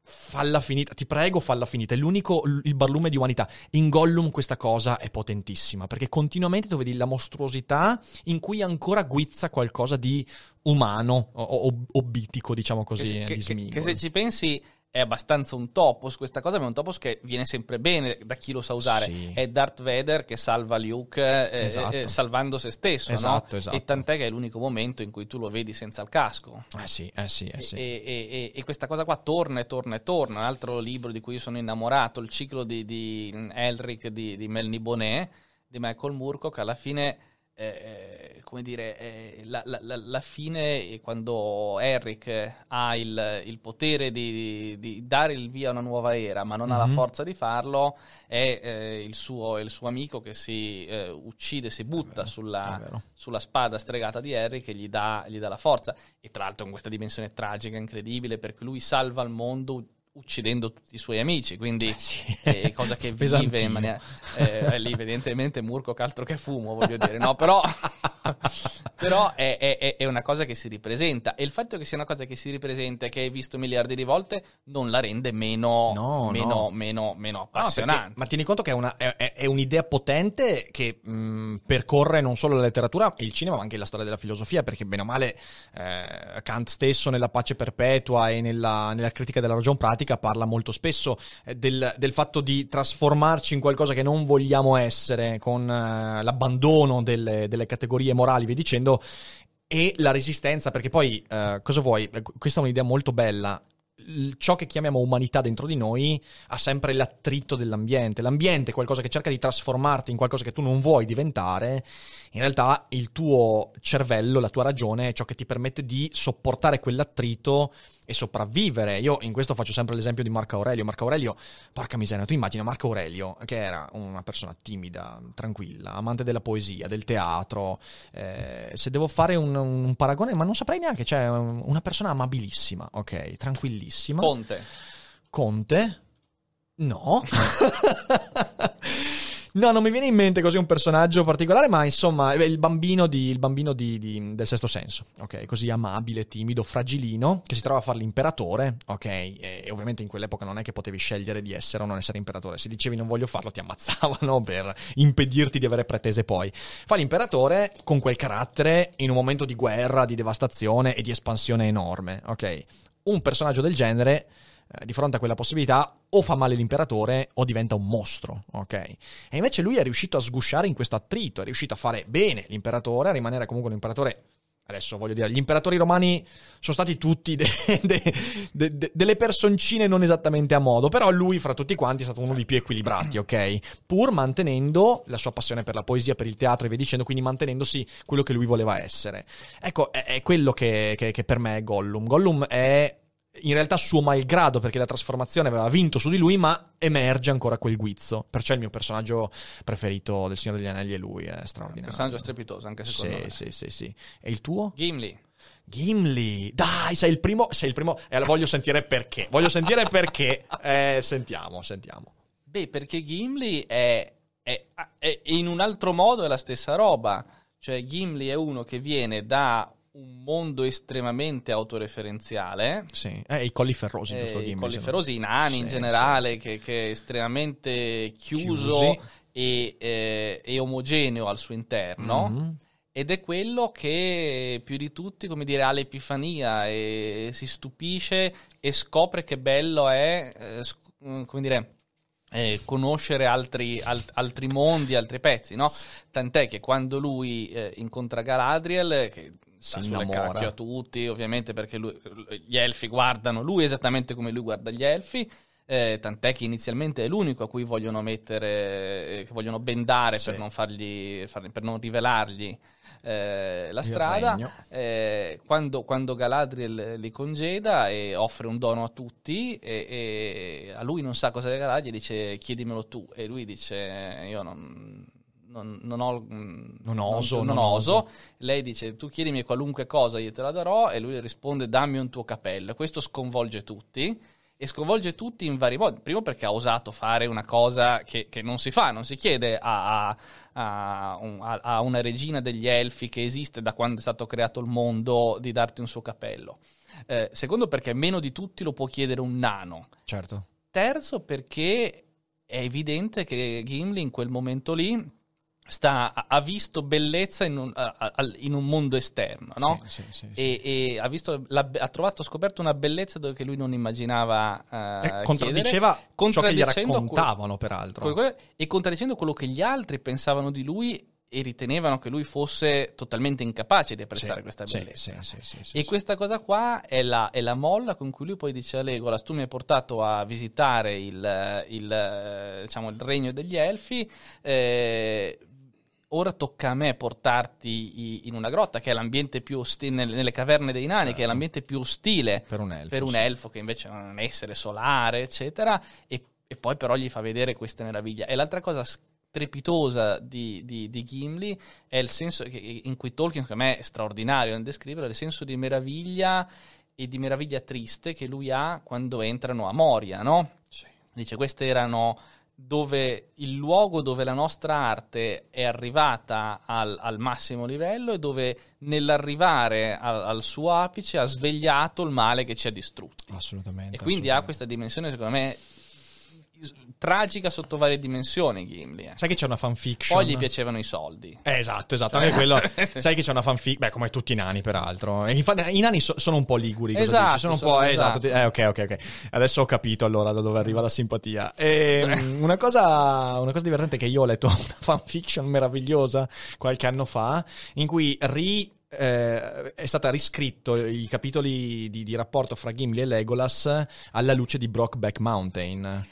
Falla finita, ti prego, falla finita. È l'unico, il barlume di umanità. In Gollum questa cosa è potentissima perché continuamente tu vedi la mostruosità in cui ancora guizza qualcosa di umano o, o- obitico, diciamo così.
che, che- che se ci pensi è abbastanza un topos questa cosa, ma è un topos che viene sempre bene da chi lo sa usare.
Sì.
È Darth Vader che salva Luke eh,
Esatto.
eh, salvando se stesso, no?
Esatto, esatto.
E tant'è che è l'unico momento in cui tu lo vedi senza il casco.
Eh sì, eh sì, eh sì.
E, e- e- e questa cosa qua torna e torna e torna. Un altro libro di cui io sono innamorato, il ciclo di, di Elric di, di Melny Bonnet, di Michael Moorcock, alla fine eh, come dire, eh, la, la, la, fine, quando Eric ha il, il potere di, di, dare il via a una nuova era, ma non mm-hmm. ha la
Mhm.
forza di farlo, è eh, il, suo, il suo amico che si eh, uccide, si butta
È
sulla,
vero.
sulla spada stregata di Harry che gli dà, gli dà la forza. E tra l'altro in questa dimensione tragica, incredibile, perché lui salva il mondo uccidendo tutti i suoi amici, quindi è cosa che vive in maniera... eh, è lì evidentemente Murco altro che fumo, voglio dire, no? Però, però è, è- è- una cosa che si ripresenta e il fatto che sia una cosa che si ripresenta e che hai visto miliardi di volte non la rende meno,
No,
meno,
no.
meno, meno
No,
appassionante.
perché- ma tieni conto che è, una- è- un'idea potente che mh, percorre non solo la letteratura e il cinema, ma anche la storia della filosofia, perché bene o male eh, Kant stesso nella pace perpetua e nella, nella critica della ragion pratica parla molto spesso eh, del, del fatto di trasformarci in qualcosa che non vogliamo essere, con eh, l'abbandono delle, delle categorie morali, vi dicendo, e la resistenza, perché poi eh, cosa vuoi? Eh, Questa è un'idea molto bella. Ciò che chiamiamo umanità dentro di noi ha sempre l'attrito dell'ambiente. L'ambiente è qualcosa che cerca di trasformarti in qualcosa che tu non vuoi diventare. In realtà il tuo cervello, la tua ragione è ciò che ti permette di sopportare quell'attrito e sopravvivere. Io in questo faccio sempre l'esempio di Marco Aurelio. Marco Aurelio, porca miseria, tu immagina Marco Aurelio, che era una persona timida, tranquilla, amante della poesia, del teatro. eh, se devo fare un, un paragone, ma non saprei neanche, cioè una persona amabilissima, ok, tranquillissima.
Conte.
Conte? No. No, non mi viene in mente così un personaggio particolare, ma insomma, il bambino, di- il bambino di- di- del sesto senso, ok? Così amabile, timido, fragilino, che si trova a fare l'imperatore, ok? E, e ovviamente in quell'epoca non è che potevi scegliere di essere o non essere imperatore. Se dicevi non voglio farlo, ti ammazzavano per impedirti di avere pretese poi. Fa l'imperatore con quel carattere in un momento di guerra, di devastazione e di espansione enorme, ok? Un personaggio del genere di fronte a quella possibilità o fa male l'imperatore o diventa un mostro, ok? E invece lui è riuscito a sgusciare in questo attrito, è riuscito a fare bene l'imperatore, a rimanere comunque un imperatore. Adesso voglio dire, gli imperatori romani sono stati tutti de- de- de- delle personcine non esattamente a modo, però lui fra tutti quanti è stato uno dei più equilibrati, ok? Pur mantenendo la sua passione per la poesia, per il teatro e via dicendo, quindi mantenendosi quello che lui voleva essere. Ecco, è, è quello che, che- che per me è Gollum. Gollum è in realtà suo malgrado perché la trasformazione aveva vinto su di lui, ma emerge ancora quel guizzo. Perciò il mio personaggio preferito del Signore degli Anelli è lui, è
Un
straordinario.
personaggio strepitoso, anche secondo
Sì,
me.
sì, sì, sì. E il tuo?
Gimli.
Gimli. Dai, sei il primo, sei il primo. E allora voglio sentire perché. Voglio sentire perché. Eh, sentiamo, sentiamo.
Beh, perché Gimli è, è- è- in un altro modo è la stessa roba. Cioè, Gimli è uno che viene da un mondo estremamente autoreferenziale.
Sì. Eh, i colli ferrosi,
eh,
giusto
i
Gimli?
colli ferosi, i nani in
Sì,
generale, che, che è estremamente chiuso e, eh, e omogeneo al suo interno.
Mhm.
Ed è quello che più di tutti, come dire, ha l'epifania e si stupisce e scopre che bello è, eh, sc- mm, come dire, eh, conoscere altri, al- altri mondi, altri pezzi, no? Tant'è che quando lui eh, incontra Galadriel, che
Si
sulle
innamora.
a tutti, ovviamente perché lui- gli elfi guardano lui esattamente come lui guarda gli elfi, eh, tant'è che inizialmente è l'unico a cui vogliono mettere, eh, che vogliono bendare
Sì.
per non fargli, per non rivelargli eh, la strada. Eh, quando, quando Galadriel li congeda e offre un dono a tutti, e, e a lui non sa cosa regalargli, gli dice chiedimelo tu. E lui dice: Io non. Non, non ho, mm,
Non oso,
non oso. Lei dice: Tu chiedimi qualunque cosa, io te la darò. E lui risponde: Dammi un tuo cappello. Questo sconvolge tutti. E sconvolge tutti in vari modi. Primo perché ha osato fare una cosa che, che non si fa, non si chiede a, a- a un- a- una regina degli elfi che esiste da quando è stato creato il mondo di darti un suo cappello. Eh, secondo perché meno di tutti lo può chiedere un nano.
Certo.
Terzo perché è evidente che Gimli in quel momento lì sta, ha- visto bellezza in un, in un mondo esterno, no?
Sì, sì, sì.
E, e ha, visto ha trovato, ha scoperto una bellezza dove che lui non immaginava Eh,
contraddiceva ciò che gli raccontavano, peraltro.
e contraddicendo quello che gli altri pensavano di lui e ritenevano che lui fosse totalmente incapace di apprezzare questa bellezza. E questa cosa qua è la, è la molla con cui lui poi dice a Legolas: Tu mi hai portato a visitare il, il, diciamo, il regno degli elfi. eh, ora tocca a me portarti in una grotta che è l'ambiente più ostile, nelle, caverne dei nani, che è l'ambiente più ostile
Per un elfo,
per un
sì.
elfo che invece è un essere solare, eccetera, e, e poi però gli fa vedere queste meraviglie. E l'altra cosa strepitosa di, di, di Gimli è il senso che- in cui Tolkien, secondo me, è straordinario nel descrivere, il senso di meraviglia e di meraviglia triste che lui ha quando entrano a Moria, no? Dice, queste erano dove il luogo dove la nostra arte è arrivata al, al massimo livello e dove nell'arrivare al, al suo apice ha svegliato il male che ci ha distrutti.
Assolutamente.
E quindi ha
assolutamente.
questa dimensione, secondo me, tragica sotto varie dimensioni, Gimli. eh.
Sai che c'è una fanfiction?
Poi gli piacevano i soldi.
Eh, esatto, esatto. Anche quello. sai che c'è una fanfic. Beh, come tutti i nani, peraltro. E infa- I nani so- sono un po' liguri.
Esatto?
Sono un po'. esatto.
esatto.
Eh, ok, ok, ok. Adesso ho capito allora da dove arriva la simpatia. E, una, cosa, una cosa divertente è che io ho letto una fanfiction meravigliosa qualche anno fa in cui ri. Eh, è stata riscritto i capitoli di, di rapporto fra Gimli e Legolas alla luce di Brockback Mountain.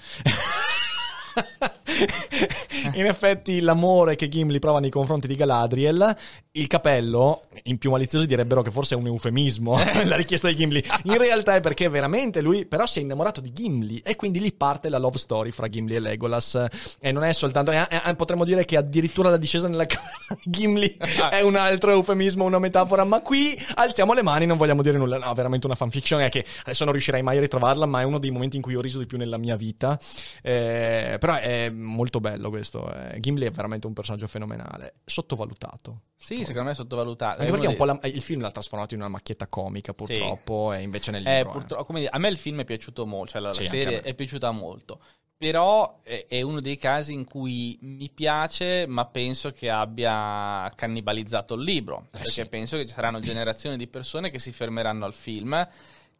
In effetti, l'amore che Gimli prova nei confronti di Galadriel, il capello, in più maliziosi direbbero che forse è un eufemismo la richiesta di Gimli. In realtà è perché veramente lui, però, si è innamorato di Gimli e quindi lì parte la love story fra Gimli e Legolas. E non è soltanto, eh, eh, potremmo dire che addirittura la discesa nella caverna di Gimli è un altro eufemismo, una metafora. Ma qui alziamo le mani, non vogliamo dire nulla. No, veramente una fanfiction è che adesso non riuscirei mai a ritrovarla, ma è uno dei momenti in cui ho riso di più nella mia vita. Eh, però è molto bello questo. eh. Gimli è veramente un personaggio fenomenale, sottovalutato.
Sì, secondo me è sottovalutato.
Anche perché la- il film l'ha trasformato in una macchietta comica, purtroppo, e invece nel libro.
Eh, come dire, a me il film è piaciuto molto, cioè la, la
Sì, anche a
serie è piaciuta molto. Però è, è uno dei casi in cui mi piace, ma penso che abbia cannibalizzato il libro. perché
Eh, sì.
penso che ci saranno generazioni di persone che si fermeranno al film,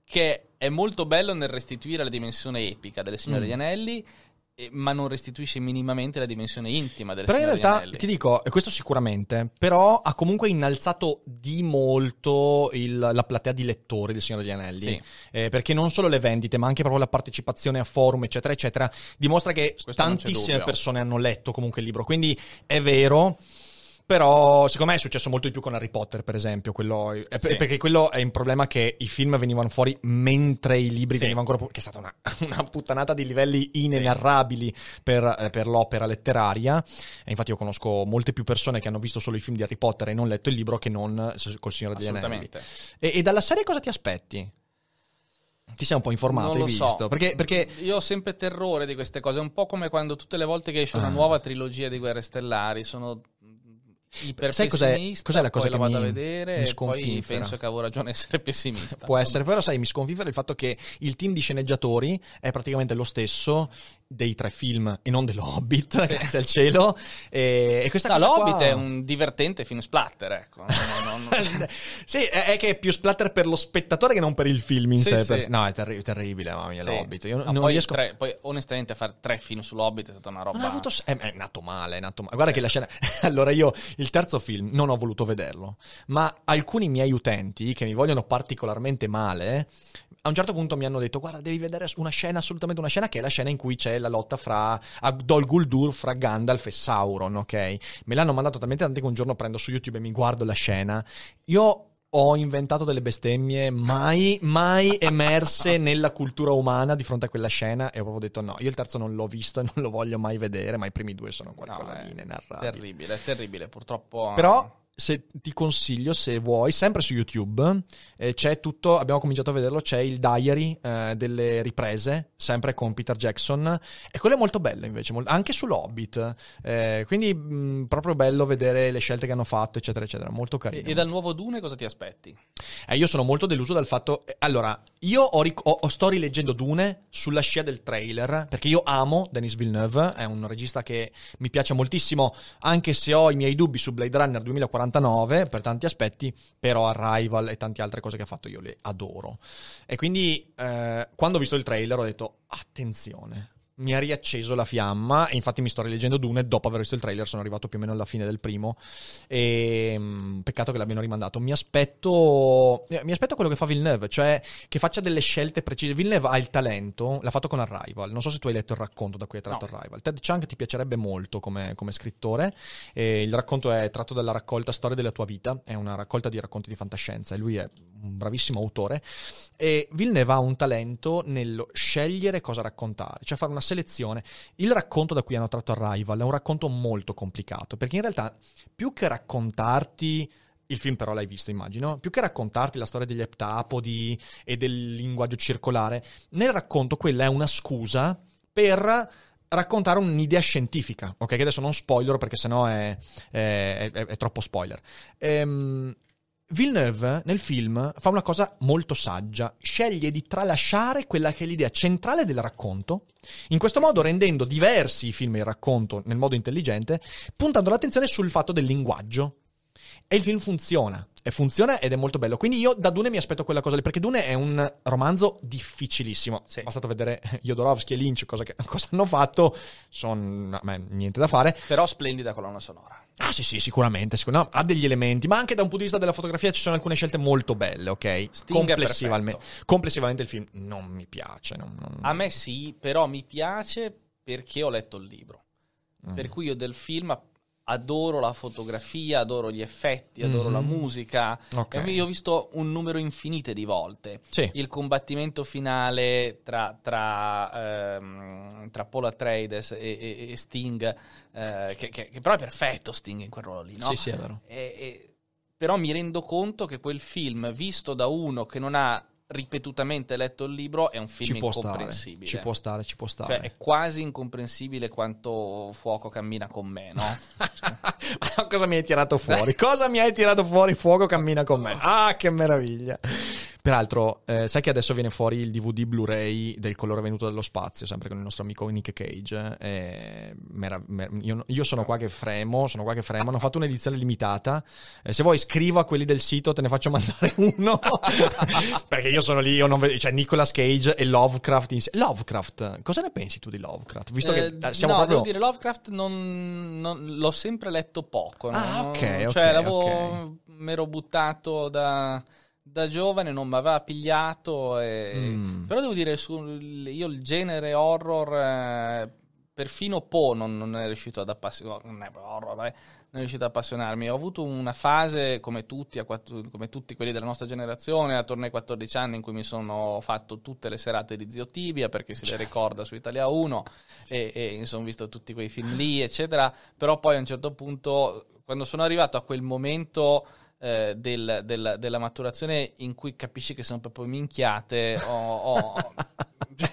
che è molto bello nel restituire la dimensione epica delle Signore
Mm.
degli Anelli, ma non restituisce minimamente la dimensione intima delle
Però in realtà
Anelli.
ti dico, questo sicuramente, però ha comunque innalzato di molto il- la platea di lettori del Signore degli Anelli.
Sì.
Eh, perché non solo le vendite, ma anche proprio la partecipazione a forum, eccetera, eccetera, dimostra che
Questo
tantissime persone hanno letto comunque il libro. Quindi è vero. Però, secondo me è successo molto di più con Harry Potter, per esempio. Quello,
Sì.
Perché quello è un problema che i film venivano fuori mentre i libri
Sì.
venivano ancora. Che è stata una, una puttanata di livelli inenarrabili per, eh, per l'opera letteraria. E infatti, io conosco molte più persone che hanno visto solo i film di Harry Potter e non letto il libro che non col Signore degli Anelli. E, e dalla serie cosa ti aspetti? Ti sei un po' informato,
Non
hai visto?
so.
Perché, perché
Io ho sempre terrore di queste cose, è un po' come quando tutte le volte che esce una
Ah.
nuova trilogia di Guerre Stellari sono
Sai cos'è- cos'è la cosa che
vado
mi-
a vedere
mi
e poi
sconfinfera?
penso che avevo ragione a essere pessimista.
Può essere, però sai, mi sconfigge il fatto che il team di sceneggiatori è praticamente lo stesso dei tre film e non dello Hobbit, grazie al cielo. E, e questa
No,
cosa
L'Hobbit
qua-
è un divertente film splatter, ecco. Non- non-
sì, è, che è più splatter per lo spettatore che non per il film in
Sì,
sé.
sì.
per- No, è terri- terribile, mamma mia,
Sì.
l'Hobbit. Io
No,
non
poi,
riesco...
tre- poi, onestamente, fare tre film sull'Hobbit è stata una roba.
Avuto è, è nato male, è nato male. Guarda che la scena. allora, io il terzo film non ho voluto vederlo, ma alcuni miei utenti che mi vogliono particolarmente male. A un certo punto mi hanno detto: Guarda, devi vedere una scena, assolutamente una scena, che è la scena in cui c'è la lotta fra Dol Guldur fra Gandalf e Sauron, ok? Me l'hanno mandato talmente tanto che un giorno prendo su YouTube e mi guardo la scena. Io ho inventato delle bestemmie mai, mai emerse nella cultura umana di fronte a quella scena e ho proprio detto no, io il terzo non l'ho visto e non lo voglio mai vedere, ma i primi due sono qualcosa
No,
di inenarrabile.
Terribile, terribile. Purtroppo.
Però se ti consiglio, se vuoi, sempre su YouTube, eh, c'è tutto, abbiamo cominciato a vederlo, c'è il diary eh, delle riprese, sempre con Peter Jackson, e quello è molto bello invece, mol- anche sull'Hobbit, eh, quindi mh, proprio bello vedere le scelte che hanno fatto, eccetera, eccetera, molto
E,
carino.
e dal nuovo Dune cosa ti aspetti?
Eh, io sono molto deluso dal fatto. eh, Allora, io ho ho- sto rileggendo Dune sulla scia del trailer. Perché io amo Denis Villeneuve, è un regista che mi piace moltissimo, anche se ho i miei dubbi su Blade Runner 2049 per tanti aspetti. Però Arrival e tante altre cose che ha fatto io le adoro. E quindi, eh, quando ho visto il trailer, ho detto: attenzione. Mi ha riacceso la fiamma e infatti mi sto rileggendo Dune dopo aver visto il trailer, sono arrivato più o meno alla fine del primo e mh, peccato che l'abbiano rimandato. Mi aspetto mi aspetto quello che fa Villeneuve, cioè che faccia delle scelte precise. Villeneuve ha il talento, l'ha fatto con Arrival, non so se tu hai letto il racconto da cui è tratto
No.
Arrival. Ted Chiang ti piacerebbe molto come, come scrittore, e il racconto è tratto dalla raccolta Storia della tua vita, è una raccolta di racconti di fantascienza e lui è un bravissimo autore e Villeneuve ha un talento nello scegliere cosa raccontare, cioè fare una selezione. Il racconto da cui hanno tratto Arrival è un racconto molto complicato, perché in realtà più che raccontarti il film però l'hai visto, immagino. Più che raccontarti la storia degli eptapodi e del linguaggio circolare, nel racconto quella è una scusa per raccontare un'idea scientifica, ok? Che adesso non spoiler perché sennò è, è, è- è troppo spoiler. Ehm, Villeneuve nel film fa una cosa molto saggia, sceglie di tralasciare quella che è l'idea centrale del racconto, in questo modo rendendo diversi i film e il racconto nel modo intelligente, puntando l'attenzione sul fatto del linguaggio. E il film funziona. E funziona ed è molto bello. Quindi io da Dune mi aspetto quella cosa lì, perché Dune è un romanzo difficilissimo.
Sì.
Bastato vedere Jodorowsky e Lynch cosa, che- cosa hanno fatto. Sono niente da fare.
Però splendida colonna sonora.
Ah, sì, sì, sicuramente. sicur- no, ha degli elementi, ma anche da un punto di vista della fotografia ci sono alcune scelte molto belle, ok? Complessivamente, complessivamente il film non mi piace. non- non-
A me sì, però mi piace perché ho letto il libro.
Mm.
Per cui io del film adoro la fotografia, adoro gli effetti, adoro
Mhm.
la musica.
Ok.
E io ho visto un numero infinite di volte.
Sì.
Il combattimento finale tra, tra, ehm, tra Paul Atreides e, e- e Sting, eh, che, che- che però è perfetto Sting in quel ruolo lì, no?
Sì, sì, è vero.
E- però mi rendo conto che quel film, visto da uno che non ha ripetutamente letto il libro, è un film
Ci può stare,
incomprensibile.
ci può stare, ci può stare.
Cioè, è quasi incomprensibile quanto fuoco cammina con me, no?
Cosa mi hai tirato fuori? Cosa mi hai tirato fuori? Fuoco cammina con me. Ah, che meraviglia. Peraltro, eh, sai che adesso viene fuori il DVD Blu-ray del colore venuto dallo spazio, sempre con il nostro amico Nick Cage. Eh, mera- mer- io, io sono qua che fremo, sono qua che fremo. Hanno fatto un'edizione limitata. Eh, se vuoi scrivo a quelli del sito, te ne faccio mandare uno. Perché io sono lì, io non vedo, cioè Nicolas Cage e Lovecraft. insieme. Lovecraft, cosa ne pensi tu di Lovecraft? Visto
Eh,
che eh, siamo
no,
proprio...
devo dire, Lovecraft non, non- l'ho sempre letto poco. no?
Ah, ok,
Cioè,
ok,
l'avevo,
ok.
mi ero buttato da, da giovane, non mi aveva pigliato. e-
Mm.
Però devo dire, su, io il genere horror, eh, perfino Poe non, non è riuscito ad appassionarmi. Non è horror, vabbè, non è riuscito ad appassionarmi. Ho avuto una fase, come tutti, quattro- come tutti quelli della nostra generazione, attorno ai 14 anni, in cui mi sono fatto tutte le serate di Zio Tibia, perché se le ricorda su Italia 1, e, e insomma ho visto tutti quei film lì, eccetera. Però poi a un certo punto, quando sono arrivato a quel momento eh, del- del- della maturazione in cui capisci che sono proprio minchiate, ho... ho- cioè,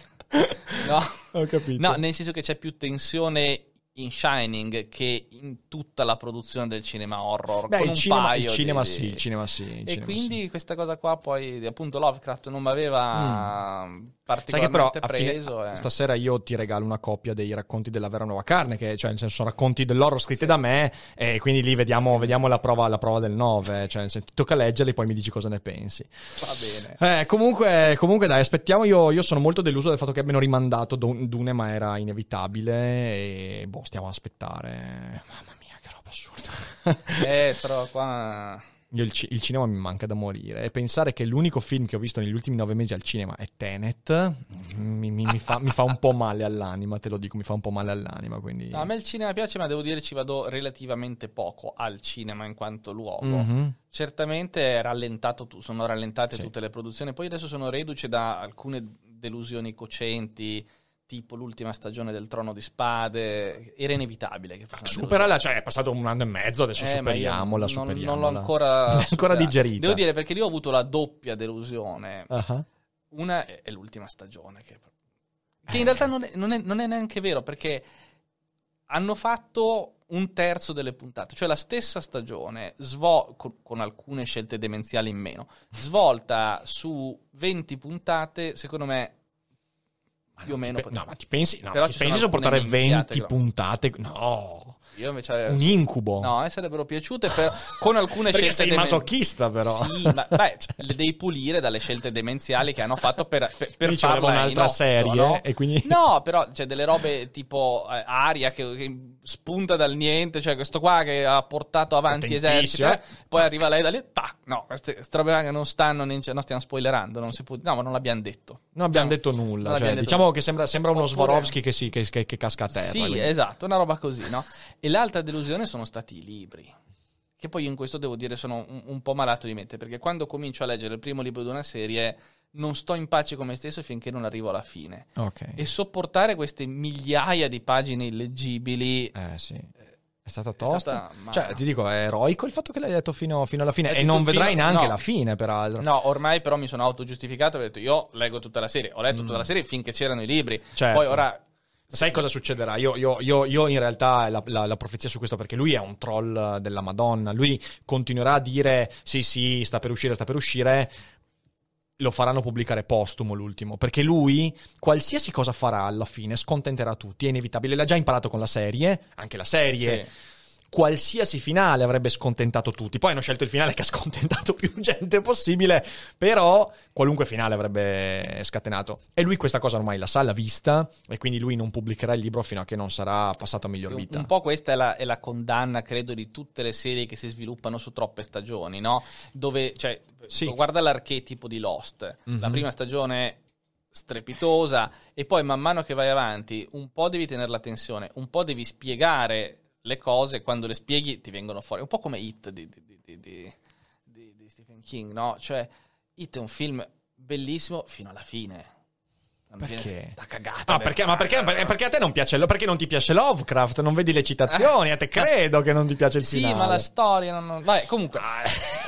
no.
Ho capito.
No, nel senso che c'è più tensione in Shining che in tutta la produzione del cinema horror.
Beh, il cinema, il cinema
di-
sì, il cinema sì. il
E
cinema
quindi
sì.
questa cosa qua poi, appunto, Lovecraft non mi aveva
Mm. Sai che però
particolarmente
a fine-
preso. eh.
stasera io ti regalo una copia dei racconti della vera nuova carne, che cioè, nel senso, sono racconti dell'horror scritti da me, e quindi lì vediamo, vediamo la, prova, la prova del 9. Cioè, se ti tocca leggerli, poi mi dici cosa ne pensi.
Va bene.
Eh, comunque, comunque, dai, aspettiamo. Io, io sono molto deluso del fatto che abbiano rimandato Dun- Dune, ma era inevitabile. E boh, stiamo a aspettare. Mamma mia, che roba assurda.
Eh, sta roba qua...
Io il, il cinema mi manca da morire. E pensare che l'unico film che ho visto negli ultimi nove mesi al cinema è Tenet mi, mi- mi fa, mi fa un po' male all'anima, te lo dico, mi fa un po' male all'anima. Quindi...
No, a me il cinema piace, ma devo dire ci vado relativamente poco al cinema in quanto luogo.
Mhm.
Certamente è rallentato, tu- sono rallentate
Sì.
tutte le produzioni, poi adesso sono reduce da alcune delusioni cocenti, tipo l'ultima stagione del Trono di Spade, era inevitabile che
Superala, cioè è passato un anno e mezzo, adesso
Eh, io
superiamola,
non,
superiamola.
non l'ho ancora,
ancora digerita.
Devo dire perché lì ho avuto la doppia delusione.
Ah,
Una è, è l'ultima stagione, che, che in realtà non è, non è- non è neanche vero perché hanno fatto un terzo delle puntate, cioè la stessa stagione, svo- con, con alcune scelte demenziali in meno, svolta su 20 puntate, secondo me più o meno.
Pe- no, ma ti pensi, no,
Però
ti pensi
sono
a portare
alcune minchiate,
20
però.
puntate? No.
Io invece
Un incubo.
No, a me sarebbero piaciute per- con alcune scelte
sei
demen-
masochista, però.
Sì, ma beh, le devi pulire dalle scelte demenziali che hanno fatto per, per, per farla
un'altra
in otto,
serie,
no?
e quindi-
No, però c'è delle robe tipo eh, aria che, che spunta dal niente, cioè questo qua che ha portato avanti eserciti,
Potentissimo,
eh, poi arriva lei da lì, tac, no, queste, queste robe che non stanno, né in- no, stiamo spoilerando, non si può, no, ma non l'abbiamo detto.
Non abbiamo
No,
detto
non
nulla. cioè,
detto
diciamo
nulla.
che sembra, sembra uno
Oppure-
Swarovski che, si- che- che- che casca a terra.
Sì,
quindi-
esatto, una roba così, no? E l'altra delusione sono stati i libri. Che poi in questo devo dire sono un, un po' malato di mente, perché quando comincio a leggere il primo libro di una serie non sto in pace con me stesso finché non arrivo alla fine.
Ok.
E sopportare queste migliaia di pagine illeggibili
Eh sì. È stata tosta.
stata- ma-
Cioè, ti dico, è eroico il fatto che l'hai detto fino, fino alla fine.
È
E non
fino-
vedrai neanche
no.
la fine, peraltro.
No, ormai però mi sono autogiustificato ho detto io leggo tutta la serie. Ho letto tutta la serie finché c'erano i libri.
Mm. Certo.
Poi ora
Sai cosa succederà? Io, io- io- io in realtà la, la- la profezia su questo perché lui è un troll della Madonna. Lui continuerà a dire sì, sì, sta per uscire, sta per uscire. Lo faranno pubblicare postumo l'ultimo. Perché lui, qualsiasi cosa farà alla fine, scontenterà tutti. È inevitabile. L'ha già imparato con la serie. Anche la serie.
Sì.
Qualsiasi finale avrebbe scontentato tutti. Poi hanno scelto il finale che ha scontentato più gente possibile. Però qualunque finale avrebbe scatenato. E lui questa cosa ormai la sa, l'ha vista. E quindi lui non pubblicherà il libro fino a che non sarà passato a miglior vita.
un po' questa è la, è la condanna, credo, di tutte le serie che si sviluppano su troppe stagioni, no? Dove, cioè,
Sì.
guarda l'archetipo di Lost. La
Mhm.
prima stagione strepitosa e poi man mano che vai avanti un po' devi tenere la tensione, un po' devi spiegare le cose quando le spieghi ti vengono fuori. Un po' come Hit di, di- di- di- Stephen King, no? Cioè, Hit è un film bellissimo fino alla fine.
Perché?
sta cagata.
Ah, perché, ma perché, perché a te non piace, perché non ti piace Lovecraft? Non vedi le citazioni? A te credo che non ti piace il
Sì,
finale.
ma la storia non... non- Vabbè, comunque...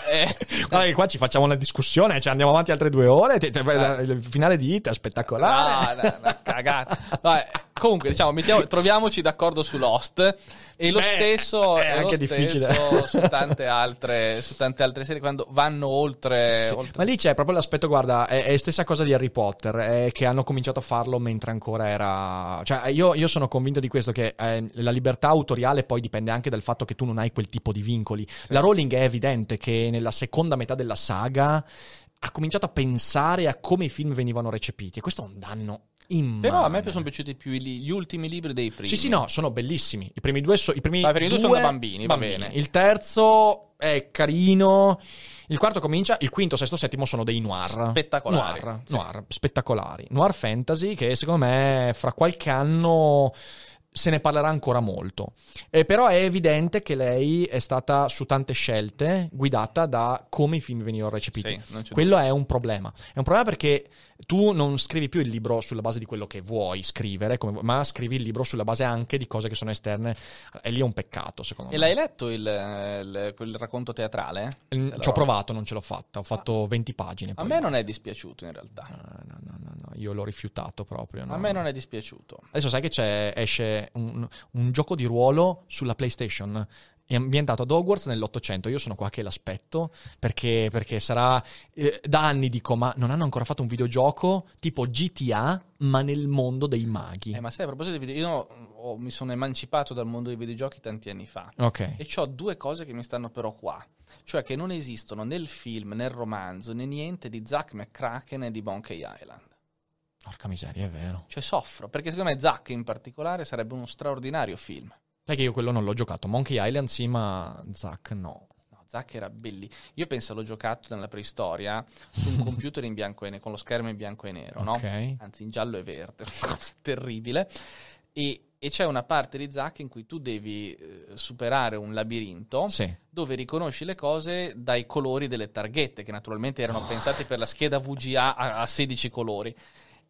eh,
Guarda che qua ci facciamo una discussione, cioè andiamo avanti altre due ore. te- te- Il finale di Hit è spettacolare.
No, no, no, cagata. Vabbè, comunque, diciamo, mettiamo- troviamoci d'accordo su Lost. E lo
Beh,
stesso
è
è
anche difficile.
su tante altre su tante altre serie quando vanno oltre,
Sì,
oltre-
Ma lì c'è proprio l'aspetto, guarda, è, è stessa cosa di Harry Potter, è che hanno cominciato a farlo mentre ancora era... Cioè, io, io sono convinto di questo, che eh, la libertà autoriale poi dipende anche dal fatto che tu non hai quel tipo di vincoli. La Rowling è evidente che nella seconda metà della saga ha cominciato a pensare a come i film venivano recepiti, e questo è un danno immane.
Però a me sono piaciuti più gli ultimi libri dei primi.
Sì, sì, no, sono bellissimi. I primi due, so- i primi
Ma i primi due
due
sono da bambini, va bene.
Il terzo è carino. Il quarto comincia. Il quinto, sesto, settimo sono dei noir.
Spettacolari.
Noir,
Sì.
noir, spettacolari. Noir fantasy che secondo me fra qualche anno se ne parlerà ancora molto. Eh, però è evidente che lei è stata su tante scelte guidata da come i film venivano recepiti.
Sì,
Quello è un problema. È un problema perché tu non scrivi più il libro sulla base di quello che vuoi scrivere, come- ma scrivi il libro sulla base anche di cose che sono esterne. E lì è un peccato, secondo
E
me.
l'hai letto il, il- quel racconto teatrale? Della
Ci ho provato, non ce l'ho fatta. Ho fatto 20 pagine.
A me non è dispiaciuto in realtà.
No, no, no, no, io l'ho rifiutato proprio. no.
A me non è dispiaciuto.
Adesso sai che c'è, esce un, un gioco di ruolo sulla PlayStation. È ambientato ad Hogwarts nell'Ottocento. Io sono qua che l'aspetto perché, perché sarà. eh, da anni dico: Ma non hanno ancora fatto un videogioco tipo GTA, ma nel mondo dei maghi.
Eh, ma sai, a proposito di video, io ho- mi sono emancipato dal mondo dei videogiochi tanti anni fa.
ok.
E ho due cose che mi stanno però qua. Cioè che non esistono nel film, nel romanzo, né niente di Zack McCracken e di Monkey Island.
Porca miseria, è vero.
Cioè soffro, perché secondo me Zack in particolare sarebbe uno straordinario film.
Sai che io quello non l'ho giocato. Monkey Island sì, ma Zack no.
No, Zack era belli. Io penso l'ho giocato nella preistoria su un computer in bianco e nero, con lo schermo in bianco e nero, no?
Ok.
Anzi, in giallo e verde, una cosa terribile. E, e c'è una parte di Zack in cui tu devi eh, superare un labirinto
Sì.
dove riconosci le cose dai colori delle targhette, che naturalmente erano pensate per la scheda VGA a, a 16 colori.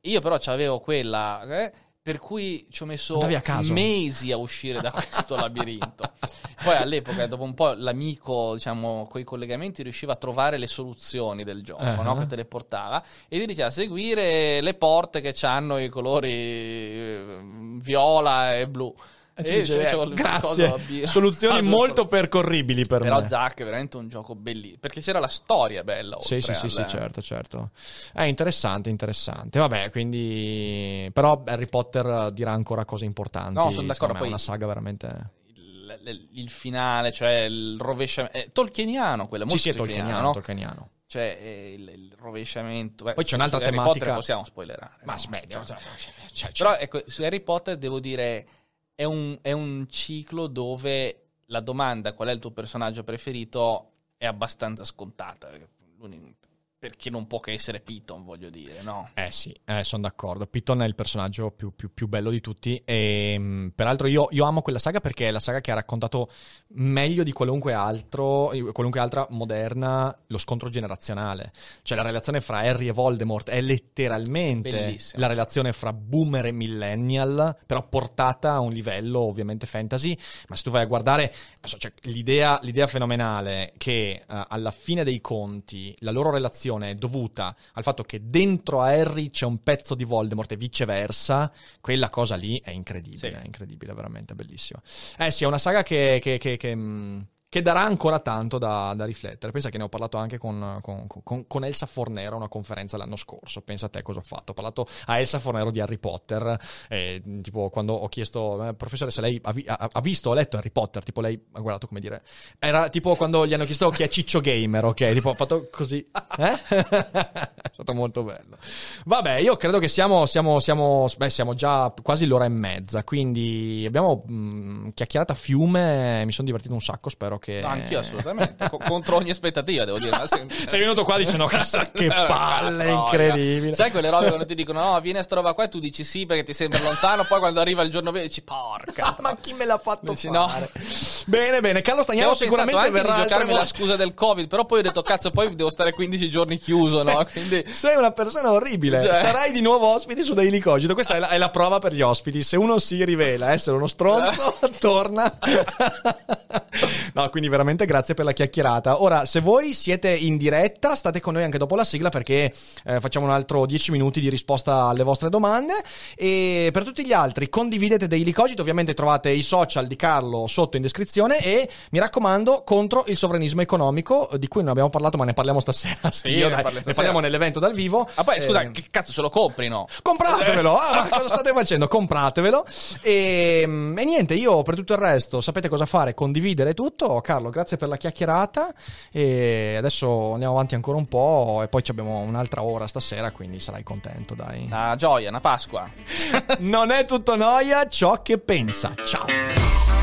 Io però avevo quella, eh, per cui ci ho messo
a
mesi a uscire da questo labirinto. Poi all'epoca, dopo un po', l'amico, diciamo, con i collegamenti riusciva a trovare le soluzioni del gioco,
Uh-huh.
no? che te le portava, e ti diceva seguire le porte che hanno i colori eh, viola e blu.
E dicevi,
c'avevo
eh,
le
grazie. Soluzioni molto percorribili per
però
me.
Zack è veramente un gioco bellissimo. Perché c'era la storia bella.
Sì, sì, sì, sì, certo, certo. È interessante, interessante. Vabbè, quindi... Però Harry Potter dirà ancora cose importanti.
No, sono d'accordo,
me È
poi-
una saga veramente...
Il- l- l- il finale, cioè il rovesciamento. È tolkieniano quello,
Sì,
molto
sì, è
tolkieniano,
tolkieniano,
no?
tolkieniano.
Cioè eh, il, il rovesciamento. Beh,
Poi c'è un'altra
su Harry
tematica-
Potter possiamo spoilerare.
Ma
no?
smetti, cioè, cioè,
Però ecco, su Harry Potter devo dire, è un, è un ciclo dove la domanda qual è il tuo personaggio preferito è abbastanza scontata. Perché non può che essere Piton, voglio dire, no?
Eh sì, sono d'accordo. Piton è il personaggio più, più- più bello di tutti. E mh, peraltro io, io amo quella saga perché è la saga che ha raccontato meglio di qualunque altro, qualunque altra moderna, lo scontro generazionale. Cioè la relazione fra Harry e Voldemort è letteralmente
Bellissima.
la relazione fra boomer e millennial, però portata a un livello ovviamente fantasy. Ma se tu vai a guardare, cioè, l'idea, l'idea fenomenale che eh, alla fine dei conti la loro relazione è dovuta al fatto che dentro a Harry c'è un pezzo di Voldemort e viceversa, quella cosa lì è incredibile,
Sì.
è incredibile, veramente bellissimo. Eh sì, è una saga che, che- che- che, mh, che darà ancora tanto da, da riflettere. Pensa che ne ho parlato anche con, con- con- con Elsa Fornero a una conferenza l'anno scorso. Pensa a te cosa ho fatto. Ho parlato a Elsa Fornero di Harry Potter. E, tipo, quando ho chiesto, eh, professore, se lei ha, ha- ha visto o letto Harry Potter, tipo lei ha guardato come dire. Era tipo quando gli hanno chiesto chi è Ciccio Gamer, ok? Tipo, ho fatto così. Eh? è stato molto bello. Vabbè, io credo che siamo, siamo, siamo, beh, siamo già quasi l'ora e mezza. Quindi abbiamo mh, chiacchierato a fiume. Mi sono divertito un sacco. Spero che.
No, anch'io assolutamente, co- contro ogni aspettativa, devo dire.
Sei venuto qua dicendo chissà che palle,
Troia.
incredibile.
Sai quelle robe quando ti dicono no, vieni a sta roba qua e tu dici sì perché ti sembra lontano, poi quando arriva il giorno vero dici porca.
Ma chi me l'ha fatto
Dici, no.
fare? Bene, bene. Carlo Stagnaro sicuramente
anche
verrà
di giocarmi la scusa del Covid, però poi ho detto cazzo, poi devo stare 15 giorni chiuso, no? Quindi
Sei una persona orribile.
Cioè.
Sarai di nuovo ospite su Daily Cogito. Questa è la, è la prova per gli ospiti. Se uno si rivela essere uno stronzo, torna. no, quindi veramente grazie per la chiacchierata. Ora, se voi siete in diretta, state con noi anche dopo la sigla perché eh, facciamo un altro 10 minuti di risposta alle vostre domande. E per tutti gli altri, condividete Daily Cogito. Ovviamente trovate i social di Carlo sotto in descrizione. E mi raccomando, contro il sovranismo economico, di cui non abbiamo parlato, ma ne parliamo stasera. Sì,
ne
io, dai, ne
stasera.
parliamo nell'evento dal vivo.
Ah, poi scusa,
Eh,
che cazzo se lo compri, no?
Compratevelo, ah, ma cosa state facendo? Compratevelo. E, mm, e niente, io per tutto il resto sapete cosa fare, condividere tutto. Carlo, grazie per la chiacchierata. E adesso andiamo avanti ancora un po' e poi abbiamo un'altra ora stasera, quindi sarai contento, dai.
Una gioia, una Pasqua.
Non è tutto noia ciò che pensa. Ciao.